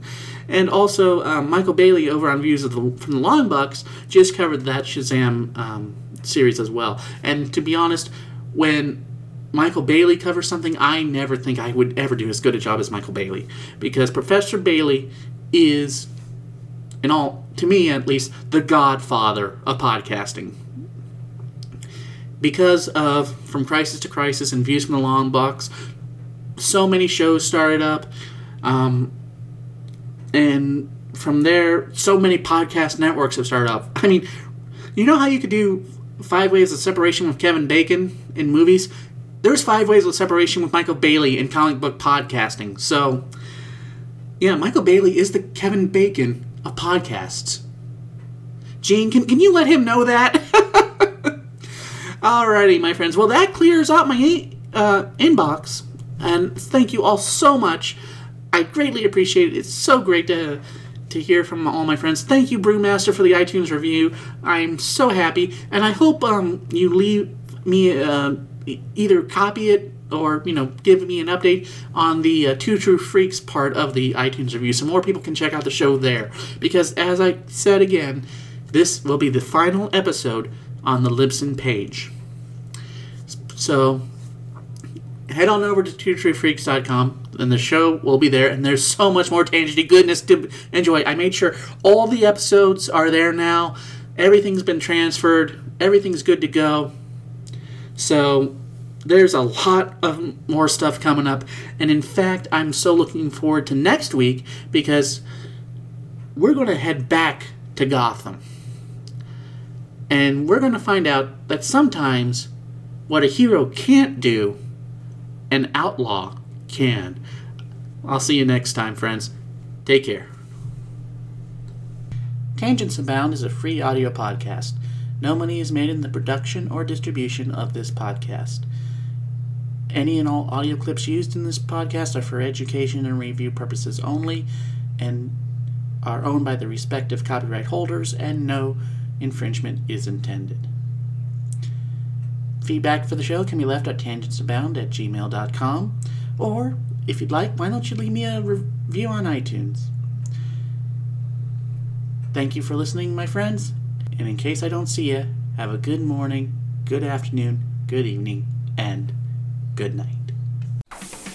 and also, um, Michael Bailey over on Views of the, from the Long Box just covered that Shazam um, series as well. And to be honest, when Michael Bailey covers something, I never think I would ever do as good a job as Michael Bailey because Professor Bailey is, in all to me at least, the godfather of podcasting because of From Crisis to Crisis and Views from the Long Box, so many shows started up. Um, and from there, so many podcast networks have started up. I mean, you know how you could do five ways of separation with Kevin Bacon in movies? There's five ways of separation with Michael Bailey in comic book podcasting. So, yeah, Michael Bailey is the Kevin Bacon of podcasts. Gene, can, can you let him know that? Alrighty, my friends. Well, that clears out my uh, inbox. And thank you all so much. I greatly appreciate it. It's so great to to hear from all my friends. Thank you, Brewmaster, for the iTunes review. I'm so happy, and I hope um, you leave me uh, either copy it or you know give me an update on the uh, Two True Freaks part of the iTunes review, so more people can check out the show there. Because as I said again, this will be the final episode on the Libsyn page. So head on over to twotruefreaks.com and the show will be there and there's so much more tangenty goodness to enjoy. I made sure all the episodes are there now. Everything's been transferred. Everything's good to go. So there's a lot of more stuff coming up. And in fact, I'm so looking forward to next week because we're going to head back to Gotham. And we're going to find out that sometimes what a hero can't do, an outlaw can. I'll see you next time, friends. Take care. Tangents Abound is a free audio podcast. No money is made in the production or distribution of this podcast. Any and all audio clips used in this podcast are for education and review purposes only and are owned by the respective copyright holders, and no infringement is intended. Feedback for the show can be left at tangentsabound at gmail.com, or if you'd like, why don't you leave me a review on iTunes? Thank you for listening, my friends, and in case I don't see you, have a good morning, good afternoon, good evening, and good night.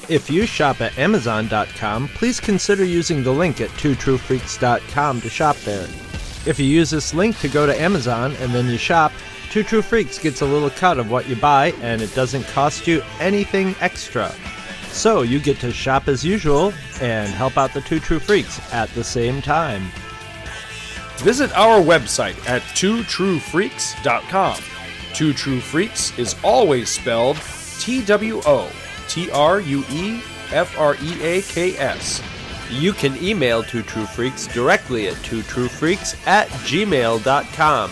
If you shop at Amazon.com, please consider using the link at twotruefreaks.com to shop there. If you use this link to go to Amazon and then you shop, Two True Freaks gets a little cut of what you buy and it doesn't cost you anything extra. So you get to shop as usual and help out the Two True Freaks at the same time. Visit our website at twotruefreaks.com. Two True Freaks is always spelled T W O T R U E F R E A K S. You can email Two True Freaks directly at twotruefreaks at gmail.com.